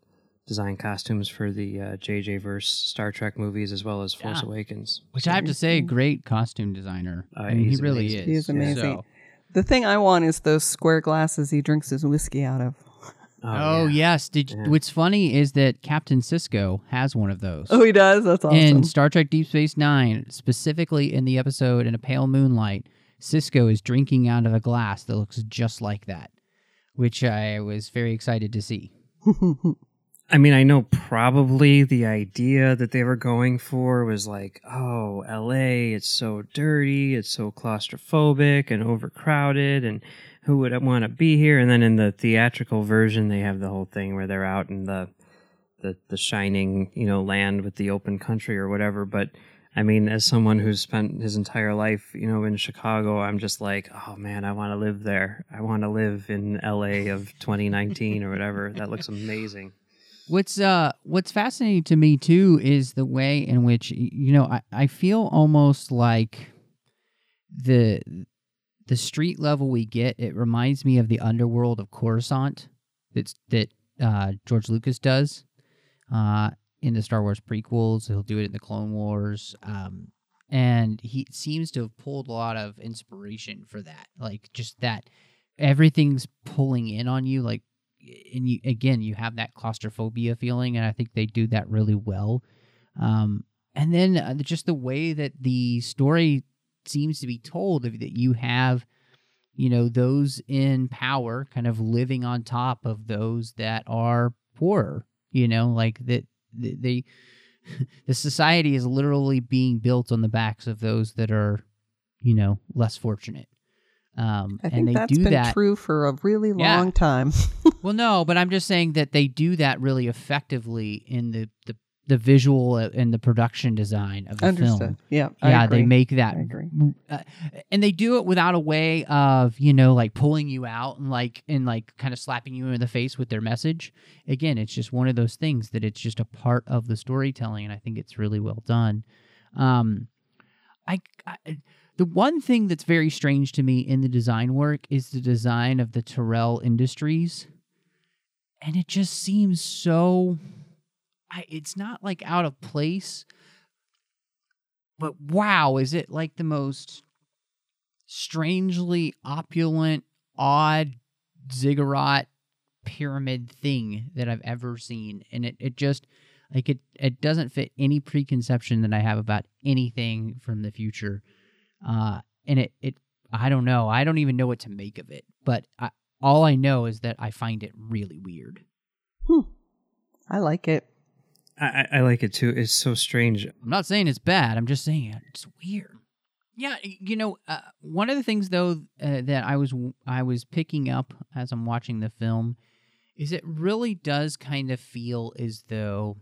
Speaker 7: design costumes for the uh, JJ verse Star Trek movies as well as Force
Speaker 6: Yeah.
Speaker 7: Awakens.
Speaker 6: Which I have to say, great costume designer.
Speaker 7: Uh,
Speaker 6: I mean, he really
Speaker 7: amazing.
Speaker 6: is.
Speaker 8: He is amazing.
Speaker 6: So-
Speaker 8: The thing I want is those square glasses he drinks his whiskey out of.
Speaker 6: Oh, oh yes. Did
Speaker 7: Yeah.
Speaker 6: what's funny is that Captain Sisko has one of those.
Speaker 8: Oh, he does? That's awesome.
Speaker 6: In Star Trek Deep Space Nine, specifically in the episode "In a Pale Moonlight," Sisko is drinking out of a glass that looks just like that, which I was very excited to see.
Speaker 7: I mean, I know probably the idea that they were going for was like, oh, LA, it's so dirty, it's so claustrophobic and overcrowded, and who would want to be here? And then in the theatrical version, they have the whole thing where they're out in the the, the shining, you know, land with the open country or whatever. But I mean, as someone who's spent his entire life, you know, in Chicago, I'm just like, oh man, I want to live there. I want to live in LA of 2019 or whatever. That looks amazing.
Speaker 6: What's uh what's fascinating to me too is the way in which you know I, I feel almost like the the street level we get it reminds me of the underworld of Coruscant that's that uh, George Lucas does uh, in the Star Wars prequels. He'll do it in the Clone Wars, um, and he seems to have pulled a lot of inspiration for that. Like just that everything's pulling in on you, like and you again you have that claustrophobia feeling and i think they do that really well um, and then uh, just the way that the story seems to be told that you have you know those in power kind of living on top of those that are poorer you know like that they, they the society is literally being built on the backs of those that are you know less fortunate um,
Speaker 8: I
Speaker 6: and
Speaker 8: think
Speaker 6: they
Speaker 8: that's
Speaker 6: do
Speaker 8: been
Speaker 6: that
Speaker 8: true for a really
Speaker 6: Yeah.
Speaker 8: long time.
Speaker 6: well, no, but I'm just saying that they do that really effectively in the the, the visual and the production design of the
Speaker 8: Understood.
Speaker 6: film.
Speaker 8: Yeah, I
Speaker 6: yeah, they make that,
Speaker 8: I agree.
Speaker 6: uh, and they do it without a way of you know like pulling you out and like and like kind of slapping you in the face with their message. Again, it's just one of those things that it's just a part of the storytelling, and I think it's really well done. Um, I, I the one thing that's very strange to me in the design work is the design of the Tyrell Industries, and it just seems so. I, it's not like out of place, but wow, is it like the most strangely opulent, odd ziggurat pyramid thing that I've ever seen, and it it just like it it doesn't fit any preconception that I have about anything from the future, uh, and it it I don't know I don't even know what to make of it, but I, all I know is that I find it really weird. Hmm.
Speaker 8: I like it.
Speaker 7: I, I like it too. It's so strange.
Speaker 6: I'm not saying it's bad. I'm just saying it's weird. Yeah, you know, uh, one of the things though uh, that I was I was picking up as I'm watching the film is it really does kind of feel as though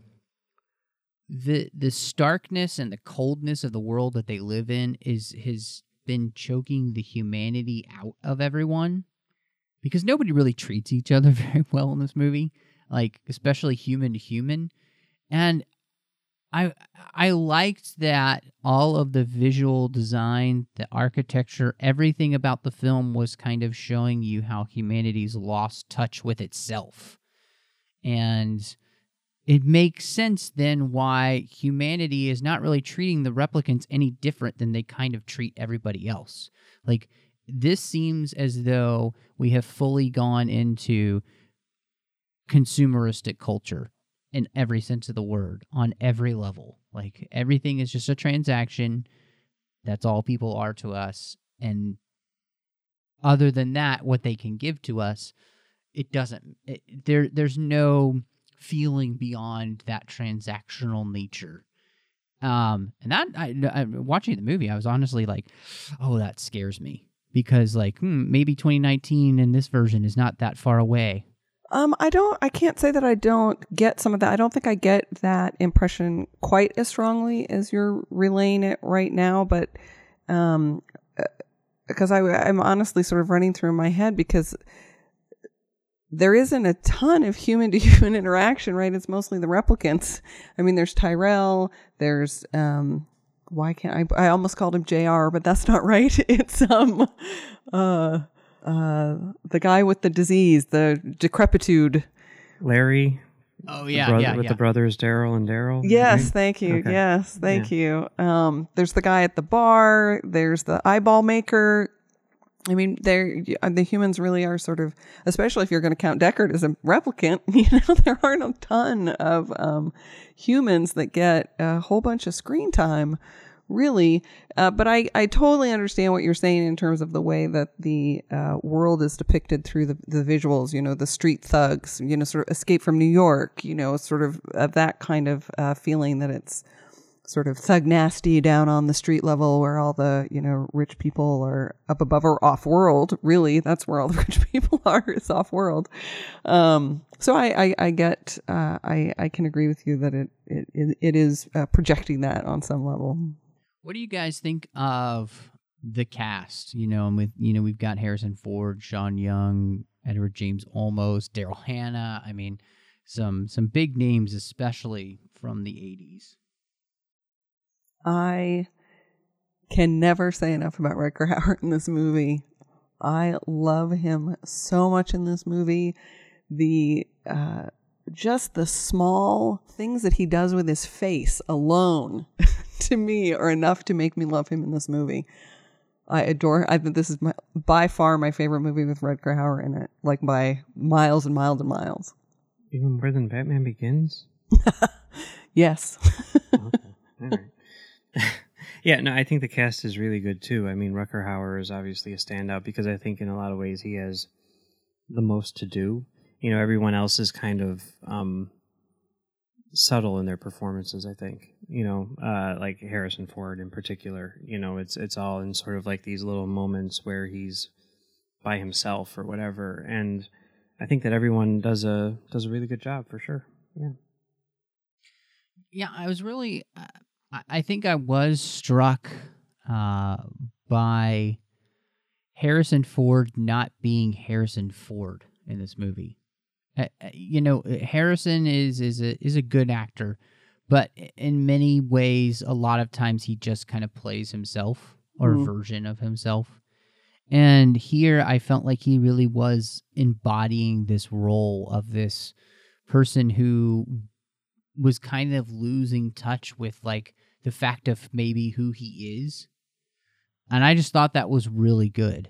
Speaker 6: the the starkness and the coldness of the world that they live in is has been choking the humanity out of everyone because nobody really treats each other very well in this movie, like especially human to human. And I I liked that all of the visual design, the architecture, everything about the film was kind of showing you how humanity's lost touch with itself. And it makes sense then why humanity is not really treating the replicants any different than they kind of treat everybody else. Like this seems as though we have fully gone into consumeristic culture in every sense of the word on every level. Like everything is just a transaction. That's all people are to us. And other than that, what they can give to us, it doesn't. It, there, there's no feeling beyond that transactional nature. Um, and that I, I watching the movie, I was honestly like, oh, that scares me because like hmm, maybe 2019 in this version is not that far away.
Speaker 8: Um, I don't. I can't say that I don't get some of that. I don't think I get that impression quite as strongly as you're relaying it right now. But, um, because I, I'm honestly sort of running through my head because there isn't a ton of human to human interaction, right? It's mostly the replicants. I mean, there's Tyrell. There's um, why can't I? I almost called him Jr., but that's not right. It's um, uh uh, the guy with the disease, the decrepitude.
Speaker 7: Larry.
Speaker 6: Oh yeah,
Speaker 7: brother,
Speaker 6: yeah,
Speaker 7: with
Speaker 6: yeah.
Speaker 7: the brothers Daryl and Daryl.
Speaker 8: Yes,
Speaker 7: right?
Speaker 8: thank you.
Speaker 7: Okay.
Speaker 8: Yes, thank you. Um, there's the guy at the bar. There's the eyeball maker. I mean, they're the humans really are sort of, especially if you're going to count Deckard as a replicant. You know, there aren't a ton of um, humans that get a whole bunch of screen time, really. Uh, but I, I totally understand what you're saying in terms of the way that the uh, world is depicted through the, the visuals. You know, the street thugs. You know, sort of Escape from New York. You know, sort of uh, that kind of uh, feeling that it's sort of thug nasty down on the street level where all the you know rich people are up above or off world really that's where all the rich people are is off world um, so I, I i get uh, i i can agree with you that it it, it is uh, projecting that on some level
Speaker 6: What do you guys think of the cast? You know, and with you know we've got Harrison Ford, Sean Young, Edward James Olmos, Daryl Hannah. I mean, some some big names, especially from the '80s.
Speaker 8: I can never say enough about Rutger Hauer in this movie. I love him so much in this movie. The uh, just the small things that he does with his face alone, to me, are enough to make me love him in this movie. I adore. I think this is my, by far my favorite movie with Rutger Hauer in it, like by miles and miles and miles.
Speaker 7: Even more than Batman Begins.
Speaker 8: Yes.
Speaker 7: All right. yeah, no, I think the cast is really good too. I mean, Rutger Hauer is obviously a standout because I think in a lot of ways he has the most to do. You know, everyone else is kind of um, subtle in their performances. I think you know, uh, like Harrison Ford in particular. You know, it's it's all in sort of like these little moments where he's by himself or whatever, and I think that everyone does a does a really good job for sure. Yeah.
Speaker 6: Yeah, I was really. Uh, I- think I was struck uh, by Harrison Ford not being Harrison Ford in this movie. Uh, uh, you know, Harrison is is a is a good actor, but in many ways, a lot of times he just kind of plays himself or
Speaker 8: Mhm.
Speaker 6: a version of himself. And here, I felt like he really was embodying this role of this person who was kind of losing touch with like the fact of maybe who he is and i just thought that was really good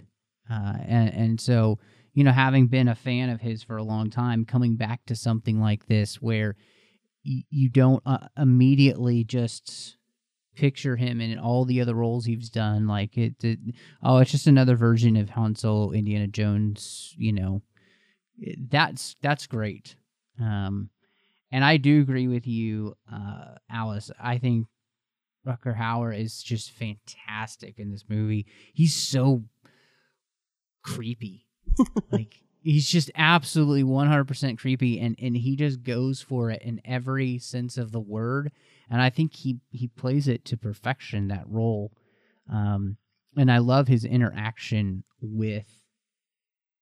Speaker 6: uh, and and so you know having been a fan of his for a long time coming back to something like this where y- you don't uh, immediately just picture him in all the other roles he's done like it, it oh it's just another version of Han Solo Indiana Jones you know that's that's great um and I do agree with you, uh, Alice. I think Rutger Hauer is just fantastic in this movie. He's so creepy. like he's just absolutely 100% creepy and and he just goes for it in every sense of the word and I think he he plays it to perfection that role. Um and I love his interaction with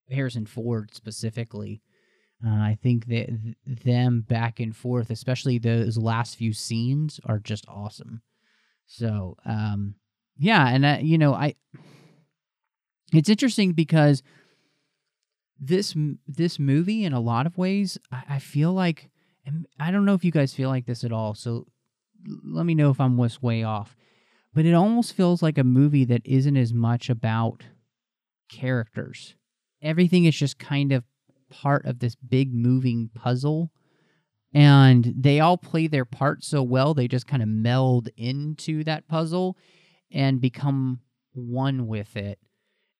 Speaker 6: Harrison Ford specifically. Uh, I think that th- them back and forth, especially those last few scenes, are just awesome. So, um, yeah, and uh, you know, I it's interesting because this this movie, in a lot of ways, I, I feel like, and I don't know if you guys feel like this at all. So, let me know if I'm was way off. But it almost feels like a movie that isn't as much about characters. Everything is just kind of part of this big moving puzzle and they all play their part so well they just kind of meld into that puzzle and become one with it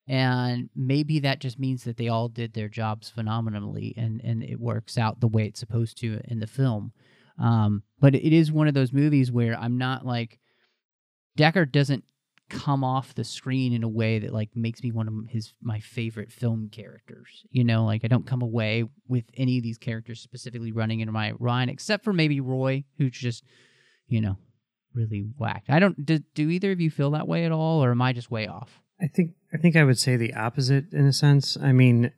Speaker 6: and maybe that just means that they all did their jobs phenomenally and and it works out the way it's supposed to in the film. Um, but it is one of those movies where i'm not like deckard doesn't come off the screen in a way that like makes me one of his my favorite film characters you know? Like i don't come away with any of these characters specifically running into my mind except for maybe roy who's just you know really whacked. I don't do, do either of you feel that way at all or am i just way off?
Speaker 7: I think I think I would say the opposite in a sense. I mean,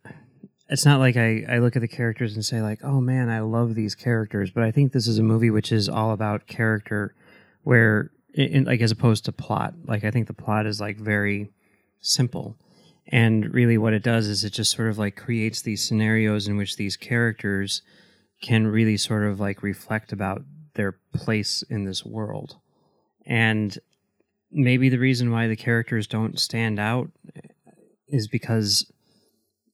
Speaker 7: it's not like I, I look at the characters and say like, oh man, I love these characters, but I think this is a movie which is all about character, where in, like as opposed to plot. Like I think the plot is like very simple, and really what it does is it just sort of like creates these scenarios in which these characters can really sort of like reflect about their place in this world, and maybe the reason why the characters don't stand out is because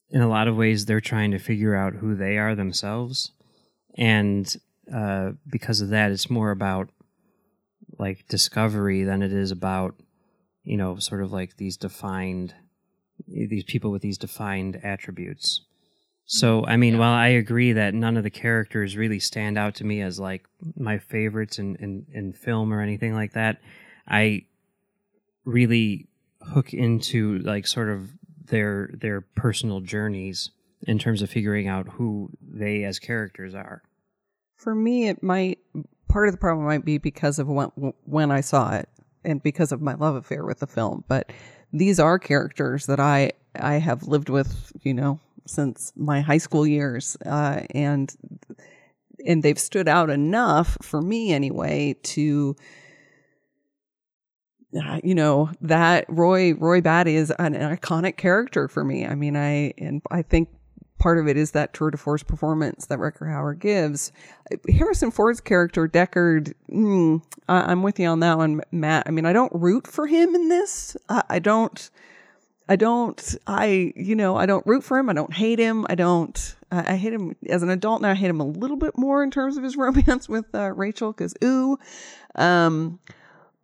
Speaker 7: in a lot of ways they're trying to figure out who they are themselves and uh, because of that it's more about like discovery than it is about you know sort of like these defined these people with these defined attributes so i mean yeah. while i agree that none of the characters really stand out to me as like my favorites in, in, in film or anything like that i really hook into like sort of their their personal journeys in terms of figuring out who they as characters are.
Speaker 8: For me, it might part of the problem might be because of when when I saw it and because of my love affair with the film. But these are characters that I I have lived with, you know, since my high school years, uh, and and they've stood out enough for me anyway to you know that Roy Roy Batty is an, an, iconic character for me. I mean, I and I think part of it is that tour de force performance that Rutger Hauer gives. Harrison Ford's character Deckard, mm, I, am with you on that one, Matt. I mean, I don't root for him in this. I, I don't. I don't. I you know I don't root for him. I don't hate him. I don't. I, I hate him as an adult now. I hate him a little bit more in terms of his romance with uh, Rachel because ooh. Um,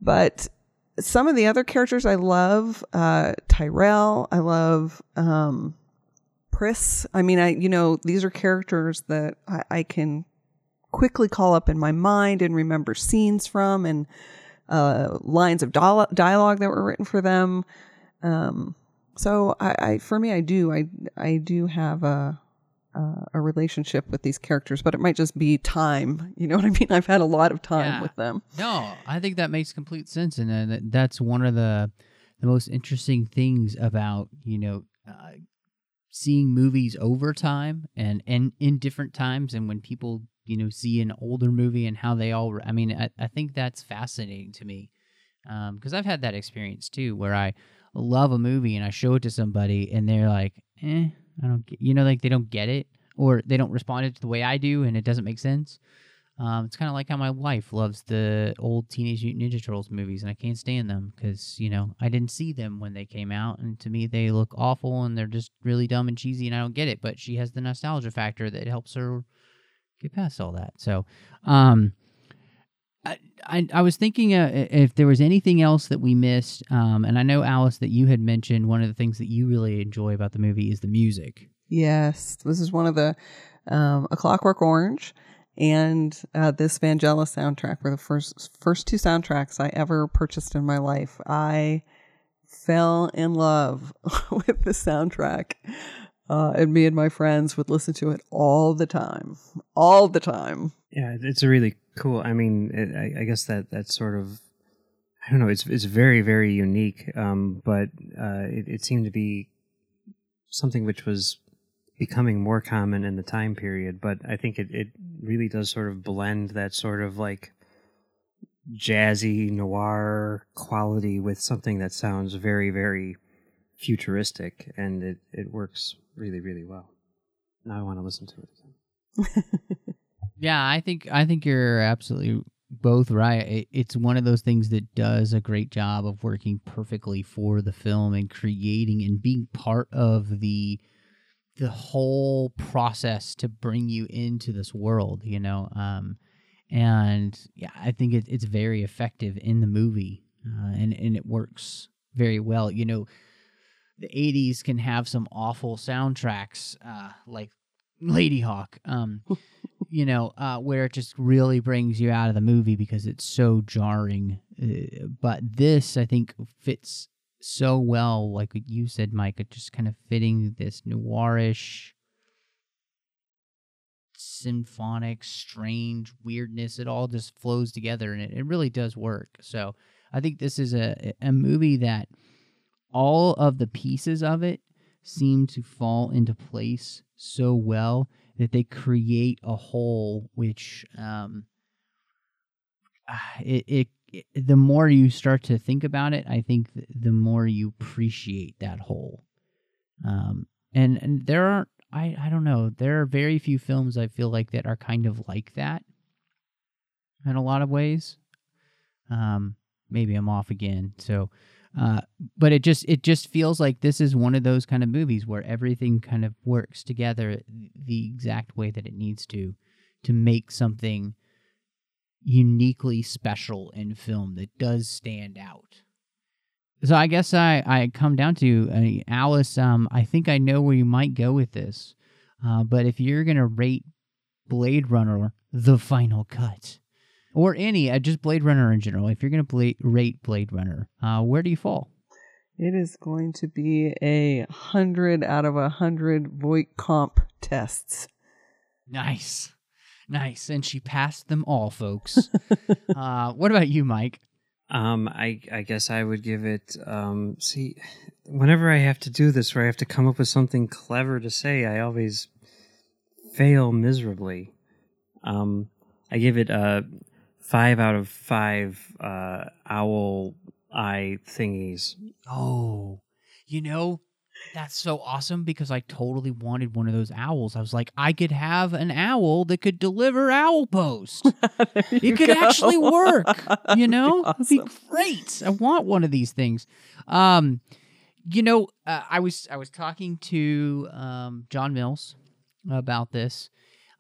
Speaker 8: but some of the other characters I love, uh, Tyrell, I love, um, Pris. I mean, I, you know, these are characters that I, I can quickly call up in my mind and remember scenes from and, uh, lines of dialogue that were written for them. Um, so I, I, for me, I do, I, I do have a, uh, a relationship with these characters, but it might just be time. You know what I mean? I've had a lot of time yeah. with them.
Speaker 6: No, I think that makes complete sense, and uh, that's one of the the most interesting things about you know uh, seeing movies over time and and in different times, and when people you know see an older movie and how they all. I mean, I, I think that's fascinating to me because um, I've had that experience too, where I love a movie and I show it to somebody and they're like, eh I don't get, you know, like they don't get it or they don't respond it the way I do and it doesn't make sense. Um, it's kind of like how my wife loves the old Teenage Mutant Ninja Turtles movies, and I can't stand them because you know I didn't see them when they came out, and to me they look awful and they're just really dumb and cheesy, and I don't get it. But she has the nostalgia factor that helps her get past all that. So, um, I, I, I was thinking uh, if there was anything else that we missed, um, and I know Alice that you had mentioned one of the things that you really enjoy about the movie is the music.
Speaker 8: Yes, this is one of the um, A Clockwork Orange and uh, this Vangelis soundtrack were the first first two soundtracks I ever purchased in my life. I fell in love with the soundtrack. Uh, and me and my friends would listen to it all the time, all the time.
Speaker 7: Yeah, it's a really cool. I mean, it, I, I, guess that that's sort of I don't know. It's it's very very unique, um, but uh, it, it seemed to be something which was becoming more common in the time period. But I think it it really does sort of blend that sort of like jazzy noir quality with something that sounds very very futuristic, and it it works really really well. Now I want to listen to it again.
Speaker 6: Yeah, I think I think you're absolutely both right. It, it's one of those things that does a great job of working perfectly for the film and creating and being part of the the whole process to bring you into this world, you know. Um, and yeah, I think it, it's very effective in the movie, uh, and and it works very well. You know, the 80s can have some awful soundtracks uh, like Ladyhawke, um, you know, uh, where it just really brings you out of the movie because it's so jarring. Uh, but this, I think, fits so well, like you said, Mike, just kind of fitting this noirish, symphonic, strange weirdness. It all just flows together and it, it really does work. So I think this is a, a movie that all of the pieces of it seem to fall into place so well that they create a whole which um it, it, it the more you start to think about it i think the more you appreciate that whole um and and there aren't i i don't know there are very few films i feel like that are kind of like that in a lot of ways. Um maybe i'm off again so uh, but it just it just feels like this is one of those kind of movies where everything kind of works together the exact way that it needs to to make something uniquely special in film that does stand out. So I guess I I come down to uh, Alice. Um, I think I know where you might go with this, uh, but if you're gonna rate Blade Runner the final cut, or any, uh, just Blade Runner in general. If you're going to bla- rate Blade Runner, uh, where do you fall?
Speaker 8: It is going to be a hundred out of a hundred Voight-Kampff tests.
Speaker 6: Nice, nice, and she passed them all, folks. uh, what about you, Mike?
Speaker 7: Um, I I guess I would give it. Um, see, whenever I have to do this, where I have to come up with something clever to say, I always fail miserably. Um, I give it a five out of five uh, owl eye thingies.
Speaker 6: Oh, you know, that's so awesome because I totally wanted one of those owls. I was like, I could have an owl that could deliver owl post. it could
Speaker 8: go.
Speaker 6: actually work. You know, it'd be great. I want one of these things. Um, you know, uh, I was I was talking to um, John Mills about this,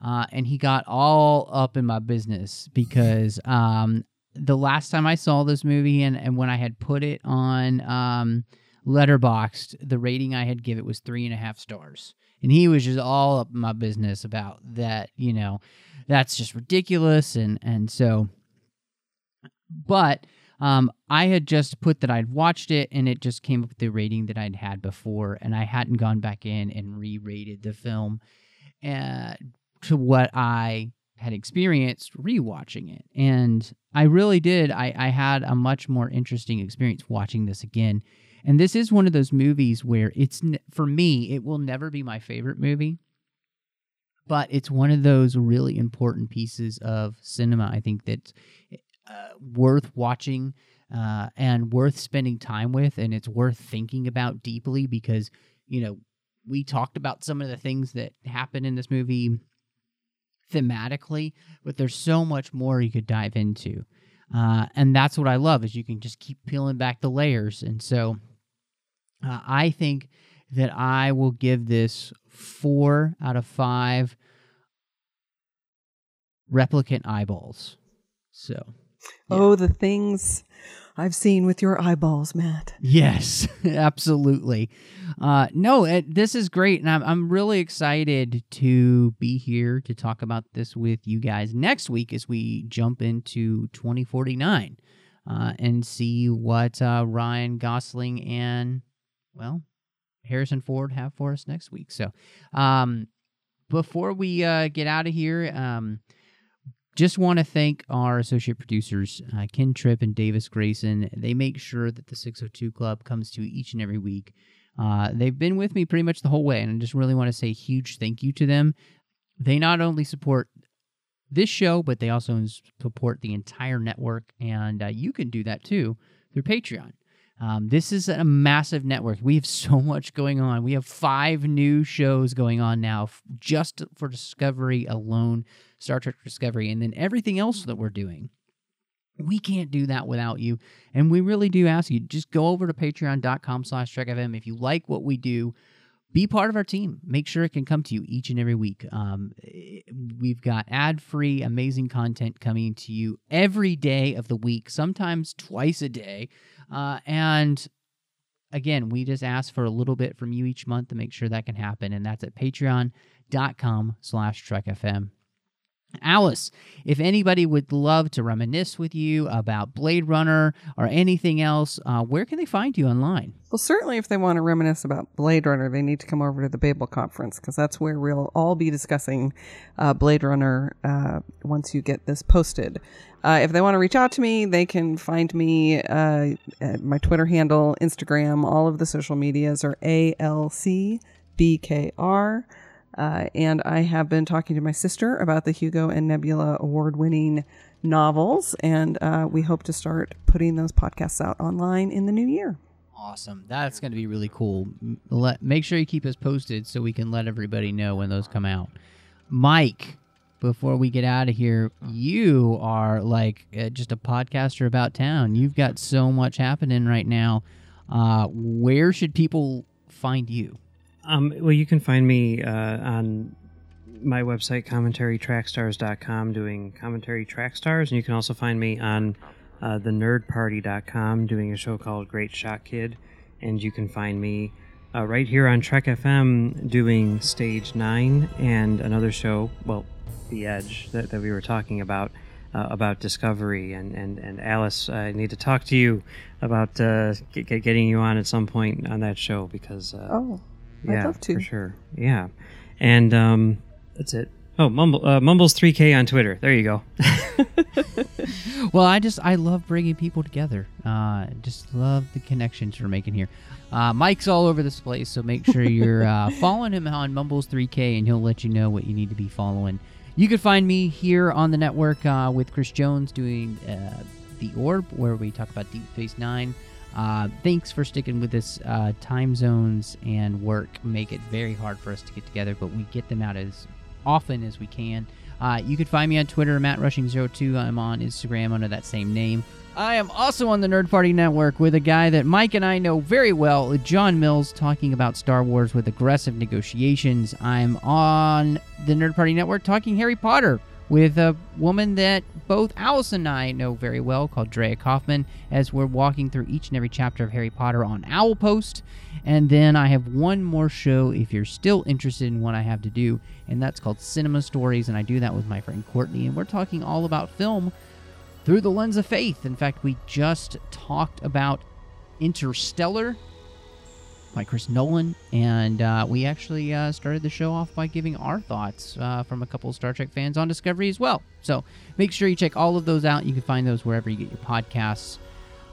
Speaker 6: uh, and he got all up in my business because um, the last time I saw this movie and, and when I had put it on um, Letterboxd, the rating I had give it was three and a half stars. And he was just all up in my business about that, you know, that's just ridiculous. And, and so, but um, I had just put that I'd watched it and it just came up with the rating that I'd had before. And I hadn't gone back in and re rated the film uh, to what I had experienced rewatching it. And I really did. I, I had a much more interesting experience watching this again. And this is one of those movies where it's, for me, it will never be my favorite movie. But it's one of those really important pieces of cinema, I think, that's uh, worth watching uh, and worth spending time with. And it's worth thinking about deeply because, you know, we talked about some of the things that happen in this movie thematically, but there's so much more you could dive into. Uh, and that's what I love is you can just keep peeling back the layers. And so uh, I think that I will give this four out of five replicant eyeballs. So,
Speaker 8: Oh, the things I've seen with your eyeballs, Matt.
Speaker 6: Yes, absolutely. Uh, no, it, this is great, and I'm I'm really excited to be here to talk about this with you guys next week as we jump into 2049 uh, and see what uh, Ryan Gosling and well Harrison Ford have for us next week. So, um, before we uh, get out of here, um, just want to thank our associate producers, uh, Ken Tripp and Davis Grayson. They make sure that the 602 Club comes to each and every week. Uh, they've been with me pretty much the whole way, and I just really want to say huge thank you to them. They not only support this show, but they also support the entire network, and uh, you can do that too through Patreon. Um, this is a massive network. We have so much going on. We have five new shows going on now just for Discovery alone, Star Trek Discovery, and then everything else that we're doing. We can't do that without you. And we really do ask you, just go over to patreon.com slash trekfm. If you like what we do, be part of our team. Make sure it can come to you each and every week. Um, we've got ad free, amazing content coming to you every day of the week, sometimes twice a day. Uh, and again, we just ask for a little bit from you each month to make sure that can happen, and that's at patreon.com slash trekfm. Alice, if anybody would love to reminisce with you about Blade Runner or anything else, uh, where can they find you online?
Speaker 8: Well, certainly if they want to reminisce about Blade Runner, they need to come over to the Babel conference because that's where we'll all be discussing uh, Blade Runner uh, once you get this posted. Uh, if they want to reach out to me, they can find me uh, at my Twitter handle, Instagram, all of the social medias are ALCBKR. Uh, and I have been talking to my sister about the Hugo and Nebula award winning novels, and uh, we hope to start putting those podcasts out online in the new year.
Speaker 6: Awesome. That's going to be really cool. Let, make sure you keep us posted so we can let everybody know when those come out. Mike, before we get out of here, you are like uh, just a podcaster about town. You've got so much happening right now. Uh, where should people find you?
Speaker 7: Um, well, you can find me uh, on my website, commentarytrackstars.com, doing commentary track stars. And you can also find me on uh, thenerdparty.com, doing a show called Great Shot Kid. And you can find me uh, right here on Trek FM doing Stage 9 and another show, well, The Edge, that, that we were talking about. Uh, about discovery and, and, and Alice, I need to talk to you about uh, get, get- getting you on at some point on that show because uh,
Speaker 8: Oh, I'd
Speaker 7: yeah,
Speaker 8: love to.
Speaker 7: for sure. Yeah, and um, that's it. Oh, Mumble, uh, Mumbles three K on Twitter. There you go.
Speaker 6: well, I just I love bringing people together. Uh, just love the connections you're making here. Uh, Mike's all over this place, so make sure you're uh, following him on Mumbles 3K, and he'll let you know what you need to be following. You can find me here on the network uh, with Chris Jones doing uh, the Orb, where we talk about Deep Space Nine. Uh, thanks for sticking with us. Uh, time zones and work make it very hard for us to get together, but we get them out as often as we can. Uh, you can find me on Twitter, Matt Rushing02. I'm on Instagram under that same name. I am also on the Nerd Party Network with a guy that Mike and I know very well, John Mills, talking about Star Wars with aggressive negotiations. I'm on the Nerd Party Network talking Harry Potter with a woman that both Alice and I know very well called Drea Kaufman as we're walking through each and every chapter of Harry Potter on Owl Post. And then I have one more show if you're still interested in what I have to do, and that's called Cinema Stories, and I do that with my friend Courtney, and we're talking all about film through the lens of faith. In fact, we just talked about Interstellar by Chris Nolan, and uh, we actually uh, started the show off by giving our thoughts uh, from a couple Star Trek fans on Discovery as well. So make sure you check all of those out. You can find those wherever you get your podcasts.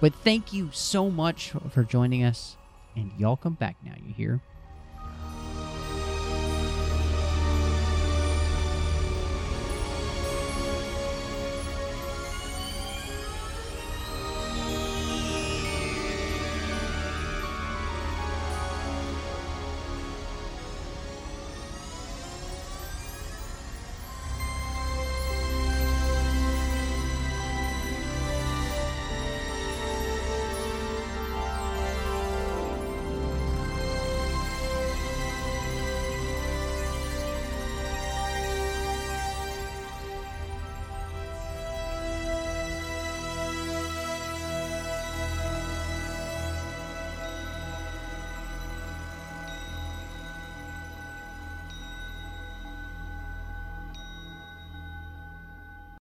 Speaker 6: But thank you so much for joining us, and y'all come back now. You hear?